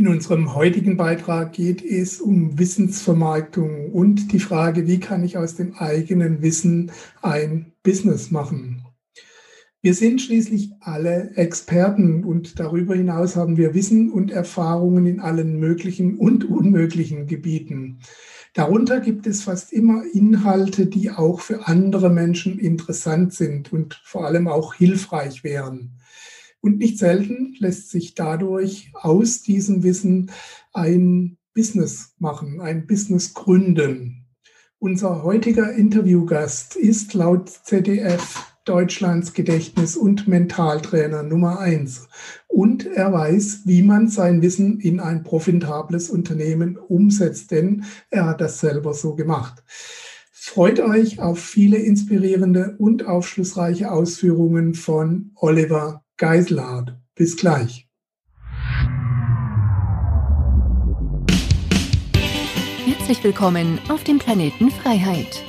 In unserem heutigen Beitrag geht es um Wissensvermarktung und die Frage, wie kann ich aus dem eigenen Wissen ein Business machen. Wir sind schließlich alle Experten und darüber hinaus haben wir Wissen und Erfahrungen in allen möglichen und unmöglichen Gebieten. Darunter gibt es fast immer Inhalte, die auch für andere Menschen interessant sind und vor allem auch hilfreich wären. Und nicht selten lässt sich dadurch aus diesem Wissen ein Business machen, ein Business gründen. Unser heutiger Interviewgast ist laut ZDF Deutschlands Gedächtnis- und Mentaltrainer Nummer eins. Und er weiß, wie man sein Wissen in ein profitables Unternehmen umsetzt, denn er hat das selber so gemacht. Freut euch auf viele inspirierende und aufschlussreiche Ausführungen von Oliver Geiselhardt. Bis gleich. Herzlich willkommen auf dem Planeten Freiheit,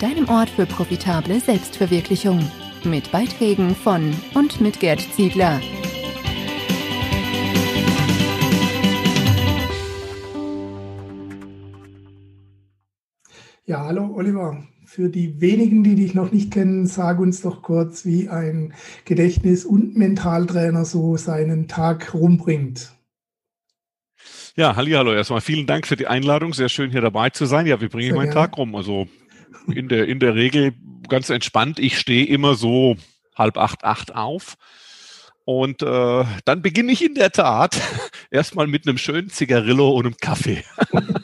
deinem Ort für profitable Selbstverwirklichung, mit Beiträgen von und mit Gerd Ziegler. Ja, hallo Oliver. Für die wenigen, die dich noch nicht kennen, sag uns doch kurz, wie ein Gedächtnis- und Mentaltrainer so seinen Tag rumbringt. Ja, halli, hallo. Erstmal vielen Dank für die Einladung. Sehr schön hier dabei zu sein. Ja, wie bringe ich meinen. Tag rum? Also in der, in der Regel ganz entspannt. Ich stehe immer so halb acht, acht auf. Und äh, dann beginne ich in der Tat erstmal mit einem schönen Zigarillo und einem Kaffee.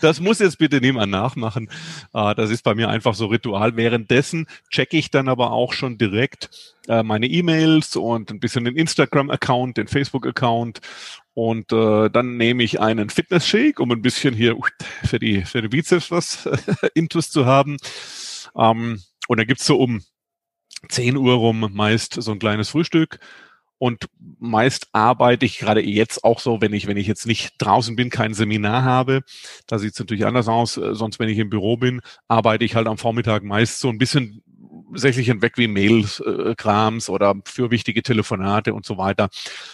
das muss jetzt bitte niemand nachmachen. Äh, das ist bei mir einfach so Ritual. Währenddessen checke ich dann aber auch schon direkt äh, meine E-Mails und ein bisschen den Instagram-Account, den Facebook-Account. Und äh, dann nehme ich einen Fitness-Shake, um ein bisschen hier für die, für die Bizeps was Intus zu haben. Ähm, und dann gibt's so um 10 Uhr rum meist so ein kleines Frühstück und meist arbeite ich gerade jetzt auch so, wenn ich, wenn ich jetzt nicht draußen bin, kein Seminar habe, da sieht es natürlich anders aus, äh, sonst wenn ich im Büro bin, arbeite ich halt am Vormittag meist so ein bisschen tatsächlich hinweg wie Mail-Krams äh, oder für wichtige Telefonate und so weiter.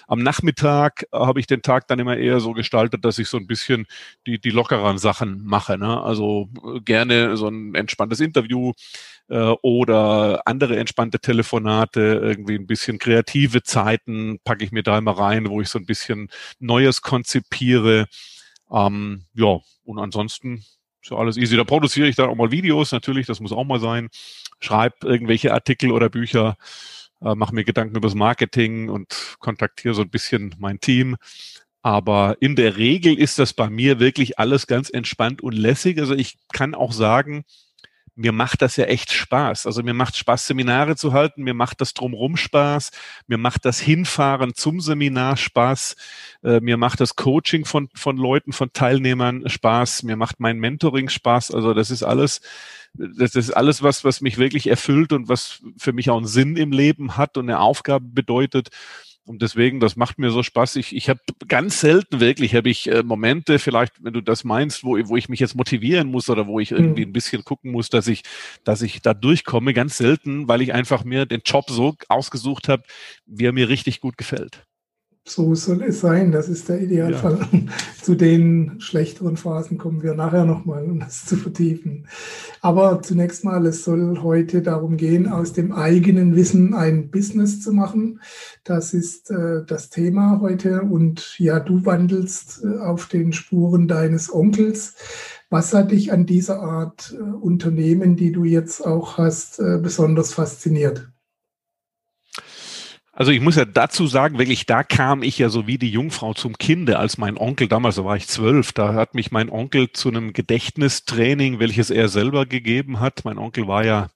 Am Nachmittag habe ich den Tag dann immer eher so gestaltet, dass ich so ein bisschen die, die lockeren Sachen mache. Ne? Also äh, gerne so ein entspanntes Interview äh, oder andere entspannte Telefonate, irgendwie ein bisschen kreative Zeiten packe ich mir da immer rein, wo ich so ein bisschen Neues konzipiere. Ähm, ja, und ansonsten ist ja alles easy. Da produziere ich dann auch mal Videos, natürlich, das muss auch mal sein. Schreibe irgendwelche Artikel oder Bücher, äh, mache mir Gedanken über das Marketing und kontaktiere so ein bisschen mein Team. Aber in der Regel ist das bei mir wirklich alles ganz entspannt und lässig. Also ich kann auch sagen, mir macht das ja echt Spaß. Also mir macht Spaß, Seminare zu halten, mir macht das drumrum Spaß, mir macht das Hinfahren zum Seminar Spaß, äh, mir macht das Coaching von, von Leuten, von Teilnehmern Spaß, mir macht mein Mentoring Spaß. Also das ist alles, das ist alles, was, was mich wirklich erfüllt und was für mich auch einen Sinn im Leben hat und eine Aufgabe bedeutet. Und deswegen, das macht mir so Spaß. Ich, ich habe ganz selten wirklich, habe ich äh, Momente, vielleicht, wenn du das meinst, wo, wo ich mich jetzt motivieren muss oder wo ich irgendwie mhm. ein bisschen gucken muss, dass ich, dass ich da durchkomme. Ganz selten, weil ich einfach mir den Job so ausgesucht habe, wie er mir richtig gut gefällt. So soll es sein. Das ist der Idealfall. Ja. Zu den schlechteren Phasen kommen wir nachher nochmal, um das zu vertiefen. Aber zunächst mal, es soll heute darum gehen, aus dem eigenen Wissen ein Business zu machen. Das ist äh, das Thema heute. Und ja, du wandelst äh, auf den Spuren deines Onkels. Was hat dich an dieser Art äh, Unternehmen, die du jetzt auch hast, äh, besonders fasziniert? Also ich muss ja dazu sagen, wirklich, da kam ich ja so wie die Jungfrau zum Kinde, als mein Onkel, damals da war ich zwölf, da hat mich mein Onkel zu einem Gedächtnistraining, welches er selber gegeben hat. Mein Onkel war ja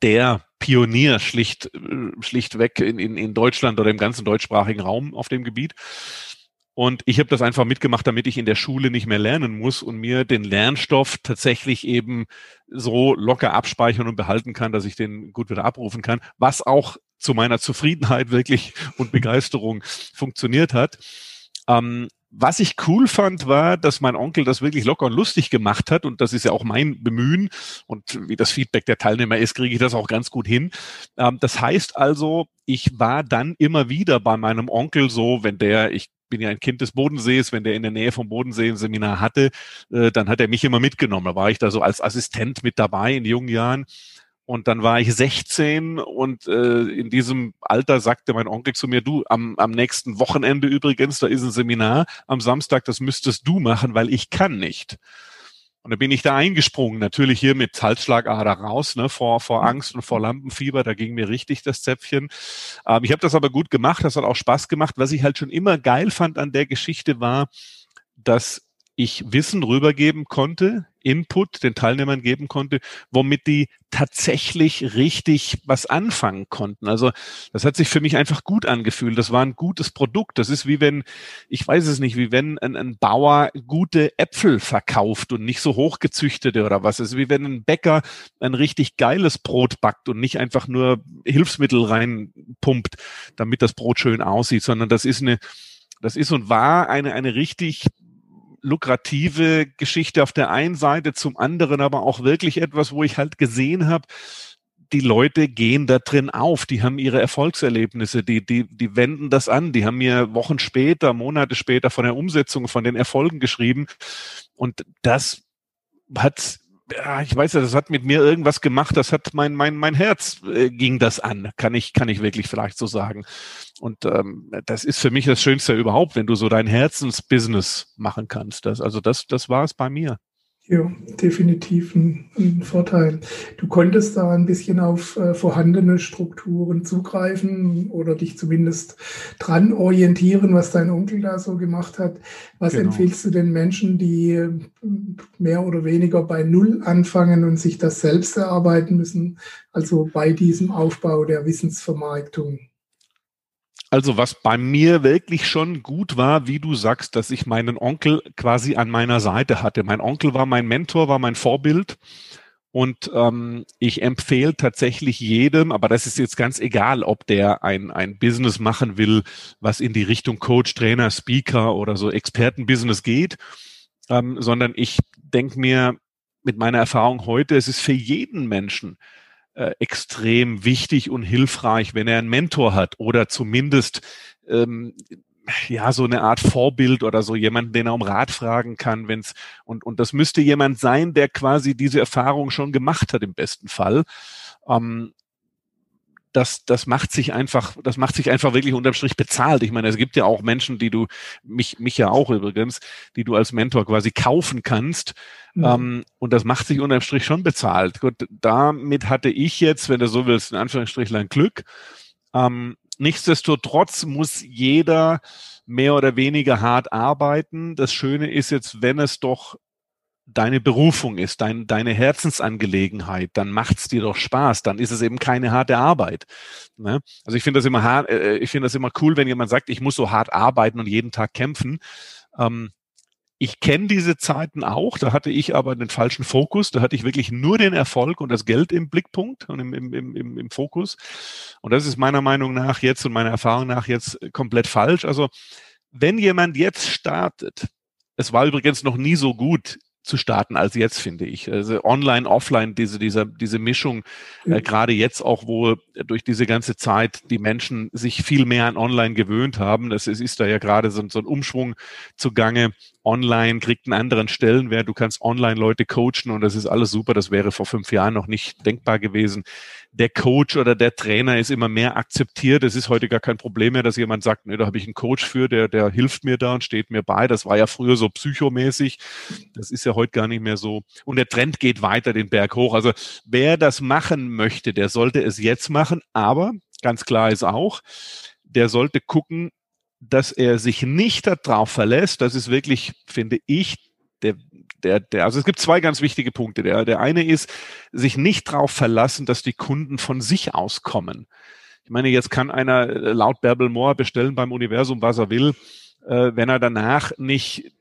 der Pionier schlicht, schlichtweg in, in, in Deutschland oder im ganzen deutschsprachigen Raum auf dem Gebiet. Und ich habe das einfach mitgemacht, damit ich in der Schule nicht mehr lernen muss und mir den Lernstoff tatsächlich eben so locker abspeichern und behalten kann, dass ich den gut wieder abrufen kann, was auch zu meiner Zufriedenheit wirklich und Begeisterung funktioniert hat. Ähm, was ich cool fand, war, dass mein Onkel das wirklich locker und lustig gemacht hat. Und das ist ja auch mein Bemühen. Und wie das Feedback der Teilnehmer ist, kriege ich das auch ganz gut hin. Ähm, das heißt also, ich war dann immer wieder bei meinem Onkel so, wenn der, ich bin ja ein Kind des Bodensees, wenn der in der Nähe vom Bodensee ein Seminar hatte, äh, dann hat er mich immer mitgenommen. Da war ich da so als Assistent mit dabei in jungen Jahren. Und dann war ich 16 und äh, in diesem Alter sagte mein Onkel zu mir, du, am, am nächsten Wochenende übrigens, da ist ein Seminar, am Samstag, das müsstest du machen, weil ich kann nicht. Und da bin ich da eingesprungen, natürlich hier mit Halsschlagader raus, ne, vor, vor Angst und vor Lampenfieber, da ging mir richtig das Zäpfchen. Ähm, ich habe das aber gut gemacht, das hat auch Spaß gemacht. Was ich halt schon immer geil fand an der Geschichte war, dass ich Wissen rübergeben konnte, Input den Teilnehmern geben konnte, womit die tatsächlich richtig was anfangen konnten. Also das hat sich für mich einfach gut angefühlt. Das war ein gutes Produkt. Das ist wie wenn, ich weiß es nicht, wie wenn ein, ein Bauer gute Äpfel verkauft und nicht so hochgezüchtete oder was. Es ist wie wenn ein Bäcker ein richtig geiles Brot backt und nicht einfach nur Hilfsmittel reinpumpt, damit das Brot schön aussieht, sondern das ist eine das ist und war eine, eine richtig lukrative Geschichte auf der einen Seite, zum anderen aber auch wirklich etwas, wo ich halt gesehen habe, die Leute gehen da drin auf, die haben ihre Erfolgserlebnisse, die, die, die wenden das an, die haben mir Wochen später, Monate später von der Umsetzung, von den Erfolgen geschrieben. Und das hat ja, ich weiß ja, das hat mit mir irgendwas gemacht, das hat mein, mein, mein Herz äh, ging das an, kann ich, kann ich wirklich vielleicht so sagen. Und ähm, das ist für mich das Schönste überhaupt, wenn du so dein Herzensbusiness machen kannst. Das, also das, das war es bei mir. Ja, definitiv ein, ein, Vorteil. Du konntest da ein bisschen auf äh, vorhandene Strukturen zugreifen oder dich zumindest dran orientieren, was dein Onkel da so gemacht hat. Was genau. empfiehlst du den Menschen, die äh, mehr oder weniger bei Null anfangen und sich das selbst erarbeiten müssen, also bei diesem Aufbau der Wissensvermarktung? Also was bei mir wirklich schon gut war, wie du sagst, dass ich meinen Onkel quasi an meiner Seite hatte. Mein Onkel war mein Mentor, war mein Vorbild. Und ähm, ich empfehle tatsächlich jedem, aber das ist jetzt ganz egal, ob der ein, ein Business machen will, was in die Richtung Coach, Trainer, Speaker oder so Expertenbusiness geht, ähm, sondern ich denke mir mit meiner Erfahrung heute, es ist für jeden Menschen äh, extrem wichtig und hilfreich, wenn er einen Mentor hat oder zumindest ähm, ja so eine Art Vorbild oder so jemanden, den er um Rat fragen kann, wenn's und und das müsste jemand sein, der quasi diese Erfahrung schon gemacht hat im besten Fall. Ähm, das, das macht sich einfach, das macht sich einfach wirklich unterm Strich bezahlt. Ich meine, es gibt ja auch Menschen, die du, mich, mich ja auch übrigens, die du als Mentor quasi kaufen kannst. Mhm. Ähm, und das macht sich unterm Strich schon bezahlt. Gut, damit hatte ich jetzt, wenn du so willst, in Anführungsstrichlein Glück. Ähm, nichtsdestotrotz muss jeder mehr oder weniger hart arbeiten. Das Schöne ist jetzt, wenn es doch deine Berufung ist, dein, deine Herzensangelegenheit, dann macht's dir doch Spaß, dann ist es eben keine harte Arbeit. Ne? Also ich finde das immer hart, äh, ich finde das immer cool, wenn jemand sagt, ich muss so hart arbeiten und jeden Tag kämpfen. Ähm, ich kenne diese Zeiten auch, da hatte ich aber den falschen Fokus, da hatte ich wirklich nur den Erfolg und das Geld im Blickpunkt und im, im, im, im Fokus. Und das ist meiner Meinung nach jetzt und meiner Erfahrung nach jetzt komplett falsch. Also wenn jemand jetzt startet, es war übrigens noch nie so gut zu starten als jetzt, finde ich. Also online, offline, diese, diese, diese Mischung, äh, gerade jetzt auch, wo durch diese ganze Zeit die Menschen sich viel mehr an online gewöhnt haben. Das ist, ist da ja gerade so, so ein Umschwung zugange online kriegt einen anderen Stellenwert. Du kannst online Leute coachen und das ist alles super. Das wäre vor fünf Jahren noch nicht denkbar gewesen. Der Coach oder der Trainer ist immer mehr akzeptiert. Es ist heute gar kein Problem mehr, dass jemand sagt, nee, da habe ich einen Coach für, der, der hilft mir da und steht mir bei. Das war ja früher so psychomäßig. Das ist ja heute gar nicht mehr so. Und der Trend geht weiter den Berg hoch. Also wer das machen möchte, der sollte es jetzt machen. Aber ganz klar ist auch, der sollte gucken, dass er sich nicht darauf verlässt, das ist wirklich, finde ich, der, der, der, also es gibt zwei ganz wichtige Punkte. Der, der eine ist, sich nicht darauf verlassen, dass die Kunden von sich aus kommen. Ich meine, jetzt kann einer äh, laut Bärbel Moore bestellen beim Universum, was er will, äh, wenn er danach nicht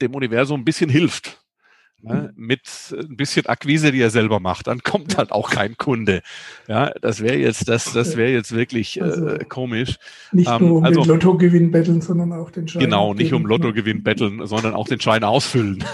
dem Universum ein bisschen hilft ne, mit ein bisschen Akquise, die er selber macht, dann kommt halt auch kein Kunde. Ja, das wäre jetzt, das, das wäre jetzt wirklich äh, also äh, komisch. Nicht ähm, nur um also, den Lottogewinn betteln, sondern auch den Schein. Genau, nicht um Lottogewinn betteln, sondern auch den Schein ausfüllen.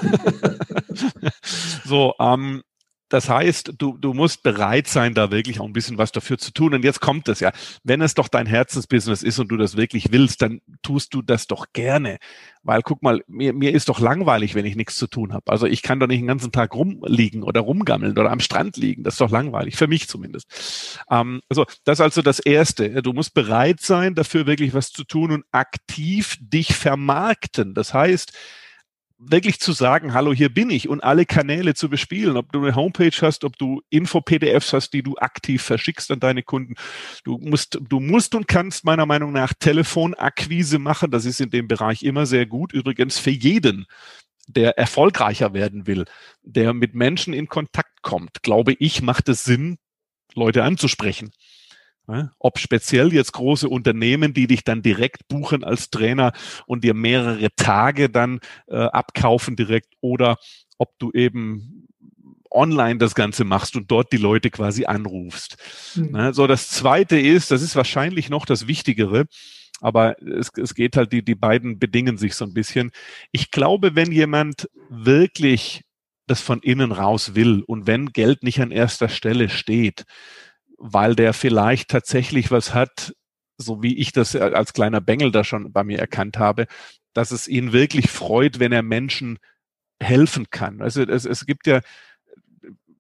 so, ähm, das heißt, du, du musst bereit sein, da wirklich auch ein bisschen was dafür zu tun. Und jetzt kommt es ja. Wenn es doch dein Herzensbusiness ist und du das wirklich willst, dann tust du das doch gerne. Weil guck mal, mir, mir ist doch langweilig, wenn ich nichts zu tun habe. Also ich kann doch nicht den ganzen Tag rumliegen oder rumgammeln oder am Strand liegen. Das ist doch langweilig, für mich zumindest. Ähm, also das ist also das Erste. Du musst bereit sein, dafür wirklich was zu tun und aktiv dich vermarkten. Das heißt, wirklich zu sagen, hallo, hier bin ich und alle Kanäle zu bespielen, ob du eine Homepage hast, ob du Info-PDFs hast, die du aktiv verschickst an deine Kunden. Du musst, du musst und kannst meiner Meinung nach Telefonakquise machen. Das ist in dem Bereich immer sehr gut. Übrigens für jeden, der erfolgreicher werden will, der mit Menschen in Kontakt kommt, glaube ich, macht es Sinn, Leute anzusprechen. Ob speziell jetzt große Unternehmen, die dich dann direkt buchen als Trainer und dir mehrere Tage dann äh, abkaufen direkt oder ob du eben online das Ganze machst und dort die Leute quasi anrufst. Mhm. So, das zweite ist, das ist wahrscheinlich noch das Wichtigere, aber es, es geht halt, die, die beiden bedingen sich so ein bisschen. Ich glaube, wenn jemand wirklich das von innen raus will und wenn Geld nicht an erster Stelle steht, weil der vielleicht tatsächlich was hat, so wie ich das als kleiner Bengel da schon bei mir erkannt habe, dass es ihn wirklich freut, wenn er Menschen helfen kann. Also es, es gibt ja,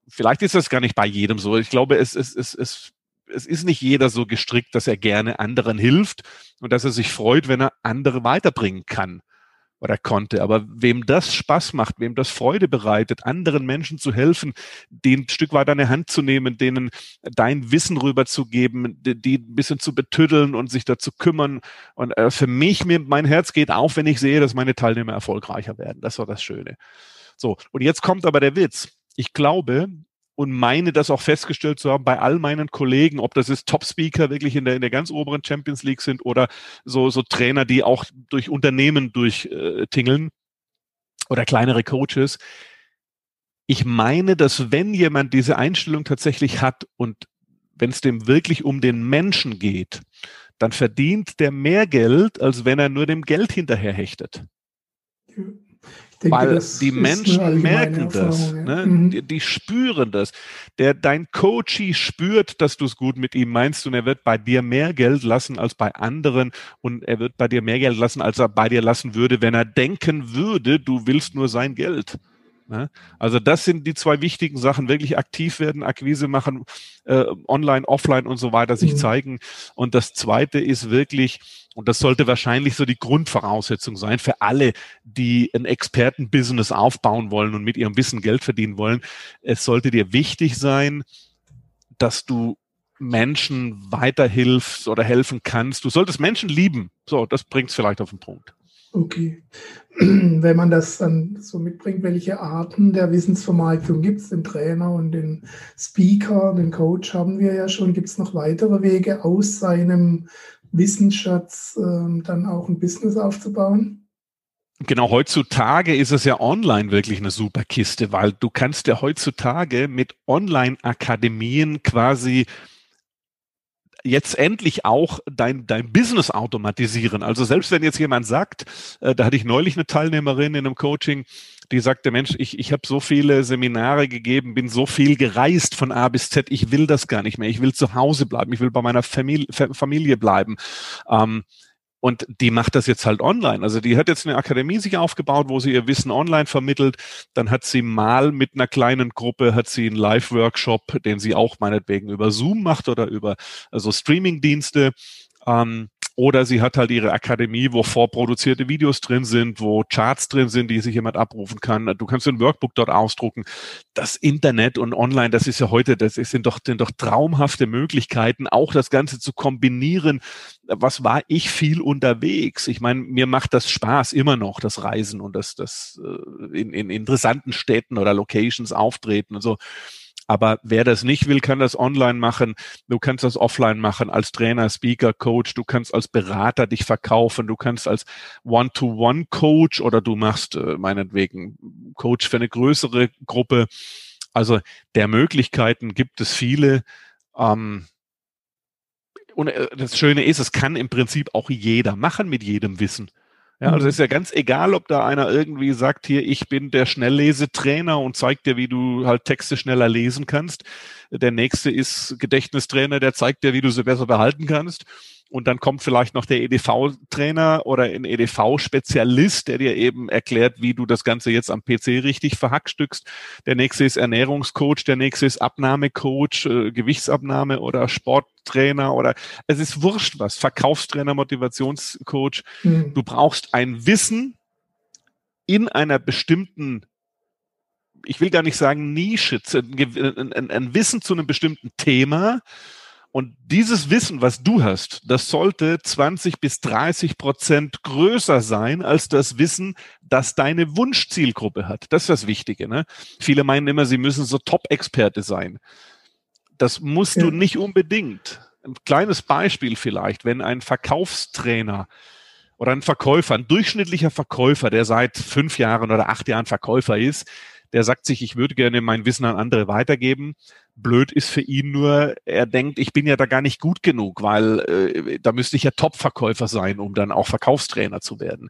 vielleicht ist das gar nicht bei jedem so. Ich glaube, es, es, es, es, es ist nicht jeder so gestrickt, dass er gerne anderen hilft und dass er sich freut, wenn er andere weiterbringen kann oder konnte. Aber wem das Spaß macht, wem das Freude bereitet, anderen Menschen zu helfen, den ein Stück weit an der Hand zu nehmen, denen dein Wissen rüberzugeben, die, die ein bisschen zu betüddeln und sich dazu kümmern. Und äh, für mich, mir, mein Herz geht auf, wenn ich sehe, dass meine Teilnehmer erfolgreicher werden. Das war das Schöne. So. Und jetzt kommt aber der Witz. Ich glaube, und meine das auch festgestellt zu haben bei all meinen Kollegen, ob das ist Top-Speaker wirklich in der, in der ganz oberen Champions League sind oder so, so Trainer, die auch durch Unternehmen durchtingeln äh, oder kleinere Coaches. Ich meine, dass wenn jemand diese Einstellung tatsächlich hat und wenn es dem wirklich um den Menschen geht, dann verdient der mehr Geld, als wenn er nur dem Geld hinterher hechtet denke, Weil die Menschen merken das, ne? Mhm. Die, die, spüren das. Der, dein Coachie spürt, dass du es gut mit ihm meinst und er wird bei dir mehr Geld lassen als bei anderen und er wird bei dir mehr Geld lassen, als er bei dir lassen würde, wenn er denken würde, du willst nur sein Geld. Ne? Also das sind die zwei wichtigen Sachen, wirklich aktiv werden, Akquise machen, äh, online, offline und so weiter sich mhm. zeigen. Und das Zweite ist wirklich, und das sollte wahrscheinlich so die Grundvoraussetzung sein für alle, die ein Expertenbusiness aufbauen wollen und mit ihrem Wissen Geld verdienen wollen. Es sollte dir wichtig sein, dass du Menschen weiterhilfst oder helfen kannst. Du solltest Menschen lieben. So, das bringt es vielleicht auf den Punkt. Okay. Wenn man das dann so mitbringt, welche Arten der Wissensvermarktung gibt es? Den Trainer und den Speaker, den Coach haben wir ja schon. Gibt es noch weitere Wege, aus seinem Wissensschatz äh, dann auch ein Business aufzubauen? Genau, heutzutage ist es ja online wirklich eine super Kiste, weil du kannst ja heutzutage mit Online-Akademien quasi jetzt endlich auch dein, dein Business automatisieren. Also selbst wenn jetzt jemand sagt, äh, da hatte ich neulich eine Teilnehmerin in einem Coaching, die sagte, Mensch, ich, ich habe so viele Seminare gegeben, bin so viel gereist von A bis Z, ich will das gar nicht mehr. Ich will zu Hause bleiben, ich will bei meiner Familie, Familie bleiben. Ähm, und die macht das jetzt halt online. Also die hat jetzt eine Akademie sich aufgebaut, wo sie ihr Wissen online vermittelt. Dann hat sie mal mit einer kleinen Gruppe, hat sie einen Live-Workshop, den sie auch meinetwegen über Zoom macht oder über also Streaming-Dienste. Ähm, oder sie hat halt ihre Akademie, wo vorproduzierte Videos drin sind, wo Charts drin sind, die sich jemand abrufen kann. Du kannst ein Workbook dort ausdrucken. Das Internet und online, das ist ja heute, das sind doch, sind doch traumhafte Möglichkeiten, auch das Ganze zu kombinieren. Was war ich viel unterwegs? Ich meine, mir macht das Spaß immer noch, das Reisen und das, das äh, in, in interessanten Städten oder Locations auftreten und so. Aber wer das nicht will, kann das online machen. Du kannst das offline machen als Trainer, Speaker, Coach. Du kannst als Berater dich verkaufen. Du kannst als One-to-One-Coach oder du machst äh, meinetwegen Coach für eine größere Gruppe. Also der Möglichkeiten gibt es viele. Ähm, und äh, das Schöne ist, es kann im Prinzip auch jeder machen mit jedem Wissen. Ja, also mhm. ist ja ganz egal, ob da einer irgendwie sagt, hier, ich bin der Schnelllesetrainer und zeigt dir, wie du halt Texte schneller lesen kannst. Der nächste ist Gedächtnistrainer, der zeigt dir, wie du sie besser behalten kannst. Und dann kommt vielleicht noch der EDV-Trainer oder ein EDV-Spezialist, der dir eben erklärt, wie du das Ganze jetzt am PC richtig verhackstückst. Der nächste ist Ernährungscoach, der nächste ist Abnahmecoach, äh, Gewichtsabnahme oder Sporttrainer oder es ist wurscht was, Verkaufstrainer, Motivationscoach. Mhm. Du brauchst ein Wissen in einer bestimmten ich will gar nicht sagen Nische, ein, ein, ein Wissen zu einem bestimmten Thema, und dieses Wissen, was du hast, das sollte 20 bis 30 Prozent größer sein als das Wissen, das deine Wunschzielgruppe hat. Das ist das Wichtige. Ne? Viele meinen immer, sie müssen so Top-Experte sein. Das musst ja. du nicht unbedingt. Ein kleines Beispiel vielleicht, wenn ein Verkaufstrainer oder ein Verkäufer, ein durchschnittlicher Verkäufer, der seit fünf Jahren oder acht Jahren Verkäufer ist, der sagt sich, ich würde gerne mein Wissen an andere weitergeben. Blöd ist für ihn nur, er denkt, ich bin ja da gar nicht gut genug, weil äh, da müsste ich ja Top-Verkäufer sein, um dann auch Verkaufstrainer zu werden.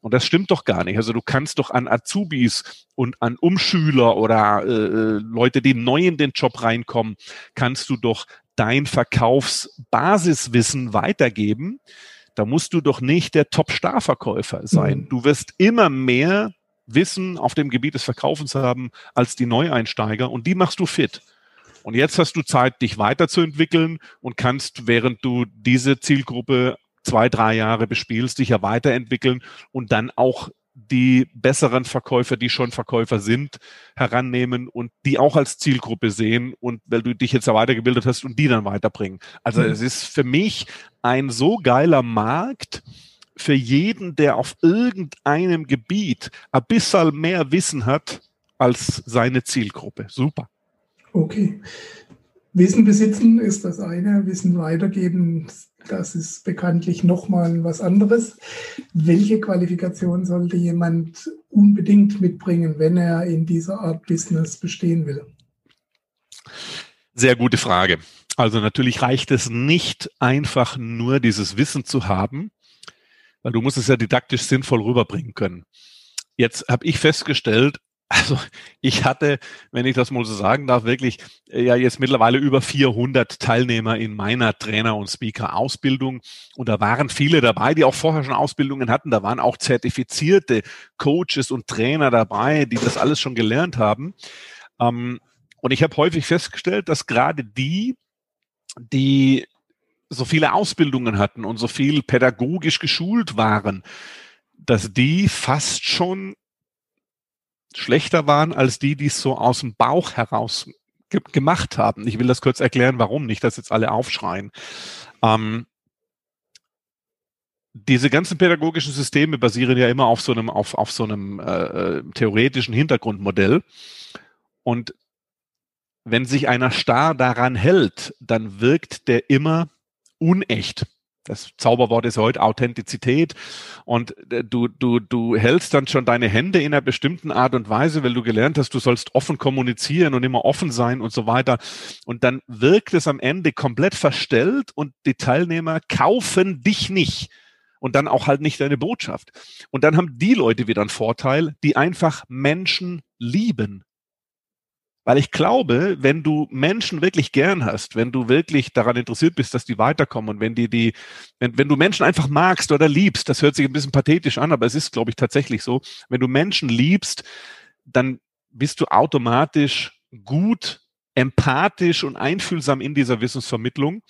Und das stimmt doch gar nicht. Also du kannst doch an Azubis und an Umschüler oder äh, Leute, die neu in den Job reinkommen, kannst du doch dein Verkaufsbasiswissen weitergeben. Da musst du doch nicht der Top-Star-Verkäufer sein. Mhm. Du wirst immer mehr Wissen auf dem Gebiet des Verkaufens haben als die Neueinsteiger und die machst du fit. Und jetzt hast du Zeit, dich weiterzuentwickeln und kannst, während du diese Zielgruppe zwei, drei Jahre bespielst, dich ja weiterentwickeln und dann auch die besseren Verkäufer, die schon Verkäufer sind, herannehmen und die auch als Zielgruppe sehen und weil du dich jetzt ja weitergebildet hast und die dann weiterbringen. Also mhm. es ist für mich ein so geiler Markt, für jeden, der auf irgendeinem Gebiet ein bisschen mehr Wissen hat als seine Zielgruppe. Super. Okay. Wissen besitzen ist das eine, Wissen weitergeben, das ist bekanntlich nochmal was anderes. Welche Qualifikation sollte jemand unbedingt mitbringen, wenn er in dieser Art Business bestehen will? Sehr gute Frage. Also natürlich reicht es nicht einfach nur dieses Wissen zu haben, weil du musst es ja didaktisch sinnvoll rüberbringen können. Jetzt habe ich festgestellt, also ich hatte, wenn ich das mal so sagen darf, wirklich äh, ja jetzt mittlerweile über 400 Teilnehmer in meiner Trainer- und Speaker-Ausbildung. Und da waren viele dabei, die auch vorher schon Ausbildungen hatten. Da waren auch zertifizierte Coaches und Trainer dabei, die das alles schon gelernt haben. Ähm, und ich habe häufig festgestellt, dass gerade die, die so viele Ausbildungen hatten und so viel pädagogisch geschult waren, dass die fast schon schlechter waren als die, die es so aus dem Bauch heraus ge gemacht haben. Ich will das kurz erklären, warum nicht, dass jetzt alle aufschreien. Ähm, diese ganzen pädagogischen Systeme basieren ja immer auf so einem, auf, auf so einem äh, äh theoretischen Hintergrundmodell. Und wenn sich einer starr daran hält, dann wirkt der immer unecht. Das Zauberwort ist heute Authentizität. Und äh, du, du, du hältst dann schon deine Hände in einer bestimmten Art und Weise, weil du gelernt hast, du sollst offen kommunizieren und immer offen sein und so weiter. Und dann wirkt es am Ende komplett verstellt und die Teilnehmer kaufen dich nicht. Und dann auch halt nicht deine Botschaft. Und dann haben die Leute wieder einen Vorteil, die einfach Menschen lieben. Weil ich glaube, wenn du Menschen wirklich gern hast, wenn du wirklich daran interessiert bist, dass die weiterkommen und wenn die, die, wenn, wenn du Menschen einfach magst oder liebst, das hört sich ein bisschen pathetisch an, aber es ist, glaube ich, tatsächlich so, wenn du Menschen liebst, dann bist du automatisch gut, empathisch und einfühlsam in dieser Wissensvermittlung.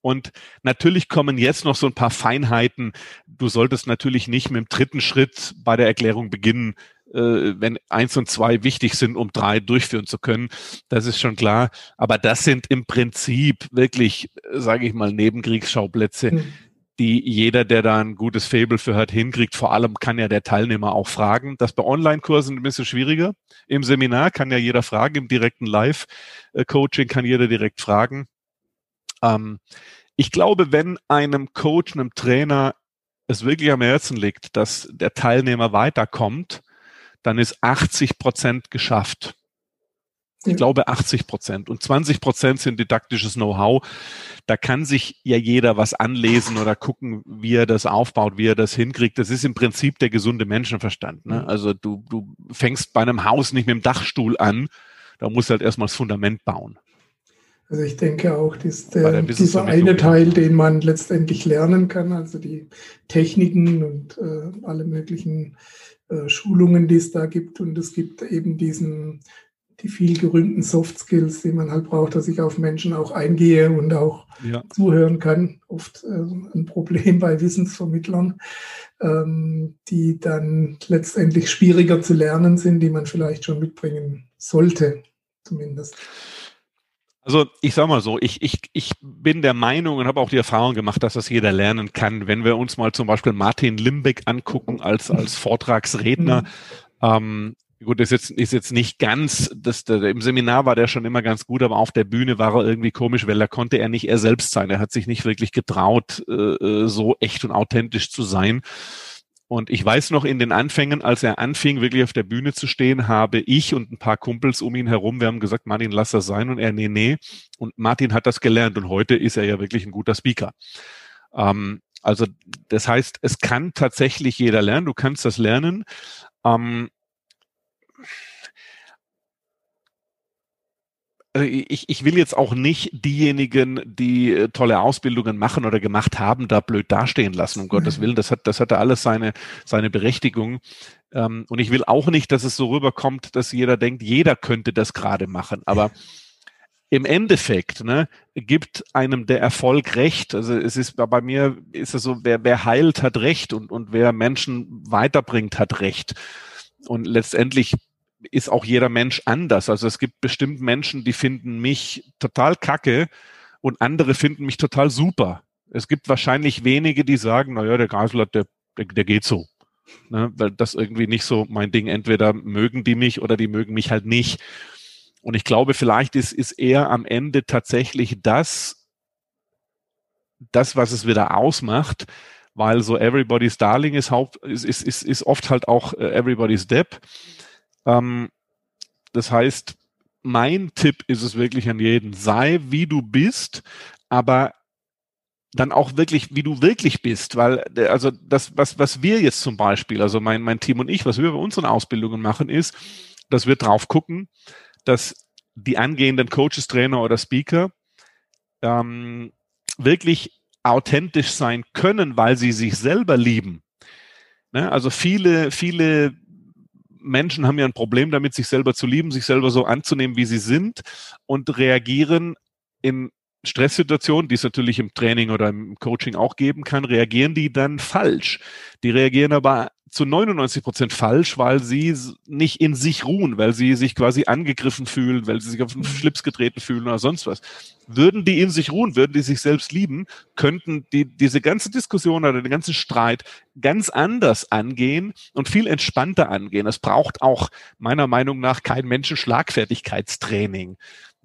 Und natürlich kommen jetzt noch so ein paar Feinheiten. Du solltest natürlich nicht mit dem dritten Schritt bei der Erklärung beginnen, äh, wenn eins und zwei wichtig sind, um drei durchführen zu können. Das ist schon klar. Aber das sind im Prinzip wirklich, sage ich mal, Nebenkriegsschauplätze, mhm. die jeder, der da ein gutes Fable für hat, hinkriegt. Vor allem kann ja der Teilnehmer auch fragen. Das bei Online-Kursen ein bisschen schwieriger. Im Seminar kann ja jeder fragen, im direkten Live-Coaching kann jeder direkt fragen. Ähm, ich glaube, wenn einem Coach, einem Trainer es wirklich am Herzen liegt, dass der Teilnehmer weiterkommt, dann ist 80 Prozent geschafft. Ich glaube 80 Prozent. Und 20 Prozent sind didaktisches Know-how. Da kann sich ja jeder was anlesen oder gucken, wie er das aufbaut, wie er das hinkriegt. Das ist im Prinzip der gesunde Menschenverstand. Ne? Mhm. Also du, du fängst bei einem Haus nicht mit dem Dachstuhl an. Da musst du halt erstmal das Fundament bauen. Also ich denke auch, dass der, dieser eine Teil, den man letztendlich lernen kann, also die Techniken und äh, alle möglichen äh, Schulungen, die es da gibt. Und es gibt eben diesen die viel gerühmten Soft Skills, die man halt braucht, dass ich auf Menschen auch eingehe und auch ja. zuhören kann. Oft äh, ein Problem bei Wissensvermittlern, ähm, die dann letztendlich schwieriger zu lernen sind, die man vielleicht schon mitbringen sollte, zumindest. Also ich sage mal so, ich, ich, ich bin der Meinung und habe auch die Erfahrung gemacht, dass das jeder lernen kann. Wenn wir uns mal zum Beispiel Martin Limbeck angucken als, als Vortragsredner, mhm. ähm, Gut, ist jetzt, ist jetzt nicht ganz, das, der, im Seminar war der schon immer ganz gut, aber auf der Bühne war er irgendwie komisch, weil da konnte er nicht er selbst sein. Er hat sich nicht wirklich getraut, äh, äh, so echt und authentisch zu sein. Und ich weiß noch in den Anfängen, als er anfing, wirklich auf der Bühne zu stehen, habe ich und ein paar Kumpels um ihn herum, wir haben gesagt, Martin, lass das sein. Und er, nee, nee. Und Martin hat das gelernt und heute ist er ja wirklich ein guter Speaker. Ähm, also das heißt, es kann tatsächlich jeder lernen, du kannst das lernen. Ähm, also ich, ich will jetzt auch nicht diejenigen, die äh, tolle Ausbildungen machen oder gemacht haben, da blöd dastehen lassen, um mhm. Gottes Willen. Das hat, das hatte alles seine, seine Berechtigung. Ähm, und ich will auch nicht, dass es so rüberkommt, dass jeder denkt, jeder könnte das gerade machen. Aber im Endeffekt ne, gibt einem der Erfolg recht. Also es ist bei mir ist es so, wer, wer heilt, hat recht und, und wer Menschen weiterbringt, hat recht. Und letztendlich ist auch jeder Mensch anders. Also es gibt bestimmt Menschen, die finden mich total kacke und andere finden mich total super. Es gibt wahrscheinlich wenige, die sagen, naja, der Geisler, der, der, der geht so. Ne, weil das irgendwie nicht so mein Ding. Entweder mögen die mich oder die mögen mich halt nicht. Und ich glaube, vielleicht ist, ist eher am Ende tatsächlich das, das, was es wieder ausmacht, weil so Everybody's Darling ist, Haupt, ist, ist, ist, ist oft halt auch äh, Everybody's Depp. Ähm, das heißt, mein Tipp ist es wirklich an jeden, sei wie du bist, aber dann auch wirklich, wie du wirklich bist, weil also das, was, was wir jetzt zum Beispiel, also mein, mein Team und ich, was wir bei unseren Ausbildungen machen, ist, dass wir drauf gucken, dass die angehenden Coaches, Trainer oder Speaker ähm, wirklich authentisch sein können, weil sie sich selber lieben. Ne? Also viele, viele Menschen haben ja ein Problem damit, sich selber zu lieben, sich selber so anzunehmen, wie sie sind und reagieren in Stresssituationen, die es natürlich im Training oder im Coaching auch geben kann, reagieren die dann falsch. Die reagieren aber zu 99 Prozent falsch, weil sie nicht in sich ruhen, weil sie sich quasi angegriffen fühlen, weil sie sich auf den Schlips getreten fühlen oder sonst was. Würden die in sich ruhen, würden die sich selbst lieben, könnten die diese ganze Diskussion oder den ganzen Streit ganz anders angehen und viel entspannter angehen. Es braucht auch meiner Meinung nach kein Menschenschlagfertigkeitstraining.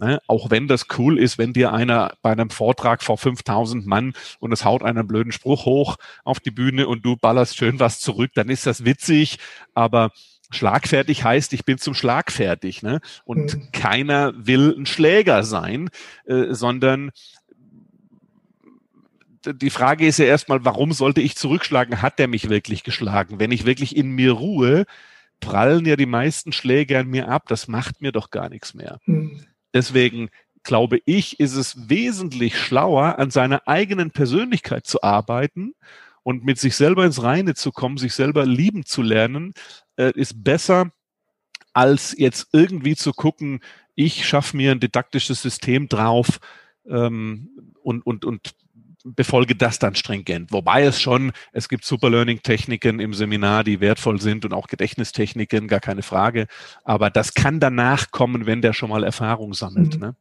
Ne? Auch wenn das cool ist, wenn dir einer bei einem Vortrag vor 5000 Mann und es haut einen blöden Spruch hoch auf die Bühne und du ballerst schön was zurück, dann ist das witzig, aber Schlagfertig heißt, ich bin zum Schlagfertig. Ne? Und mhm. keiner will ein Schläger sein, äh, sondern die Frage ist ja erstmal, warum sollte ich zurückschlagen? Hat der mich wirklich geschlagen? Wenn ich wirklich in mir ruhe, prallen ja die meisten Schläge an mir ab. Das macht mir doch gar nichts mehr. Mhm. Deswegen glaube ich, ist es wesentlich schlauer, an seiner eigenen Persönlichkeit zu arbeiten und mit sich selber ins Reine zu kommen, sich selber lieben zu lernen, äh, ist besser, als jetzt irgendwie zu gucken, ich schaffe mir ein didaktisches System drauf ähm, und, und, und befolge das dann stringent. Wobei es schon, es gibt Superlearning-Techniken im Seminar, die wertvoll sind und auch Gedächtnistechniken, gar keine Frage. Aber das kann danach kommen, wenn der schon mal Erfahrung sammelt. Mhm. Ne?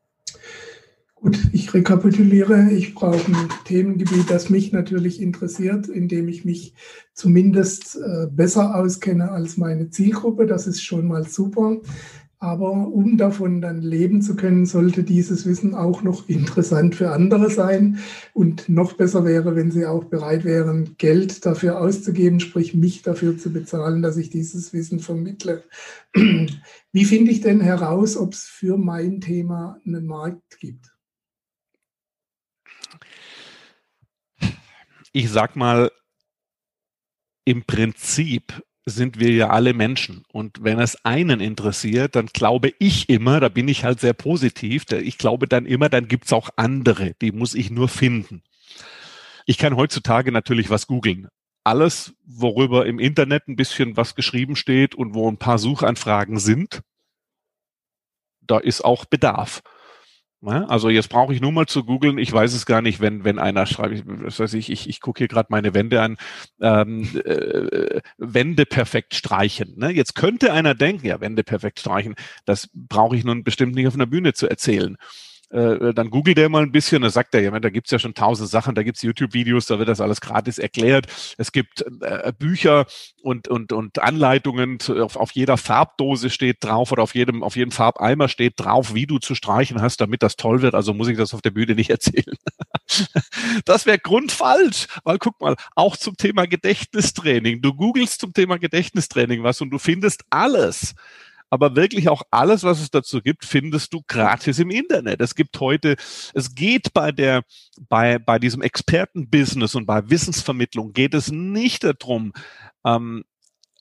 Gut, ich rekapituliere. Ich brauche ein Themengebiet, das mich natürlich interessiert, in dem ich mich zumindest äh, besser auskenne als meine Zielgruppe. Das ist schon mal super. Aber um davon dann leben zu können, sollte dieses Wissen auch noch interessant für andere sein. Und noch besser wäre, wenn sie auch bereit wären, Geld dafür auszugeben, sprich mich dafür zu bezahlen, dass ich dieses Wissen vermittle. Wie finde ich denn heraus, ob es für mein Thema einen Markt gibt? Ich sag mal, im Prinzip sind wir ja alle Menschen. Und wenn es einen interessiert, dann glaube ich immer, da bin ich halt sehr positiv, ich glaube dann immer, dann gibt's auch andere, die muss ich nur finden. Ich kann heutzutage natürlich was googeln. Alles, worüber im Internet ein bisschen was geschrieben steht und wo ein paar Suchanfragen sind, da ist auch Bedarf. Also jetzt brauche ich nur mal zu googeln, ich weiß es gar nicht, wenn, wenn einer schreibt, was weiß ich, ich, ich gucke hier gerade meine Wände an, ähm, äh, Wände perfekt streichen. Ne? Jetzt könnte einer denken, ja, Wände perfekt streichen, das brauche ich nun bestimmt nicht auf einer Bühne zu erzählen. Äh, dann googelt er mal ein bisschen, dann sagt er, ja, da gibt's ja schon tausend Sachen, da gibt's YouTube-Videos, da wird das alles gratis erklärt. Es gibt äh, Bücher und, und, und Anleitungen, auf, auf jeder Farbdose steht drauf oder auf jedem, auf jedem Farbeimer steht drauf, wie du zu streichen hast, damit das toll wird. Also muss ich das auf der Bühne nicht erzählen. das wäre grundfalsch, weil guck mal, auch zum Thema Gedächtnistraining. Du googelst zum Thema Gedächtnistraining was und du findest alles aber wirklich auch alles, was es dazu gibt, findest du gratis im Internet. Es gibt heute, es geht bei der, bei, bei diesem Expertenbusiness und bei Wissensvermittlung geht es nicht darum, ähm,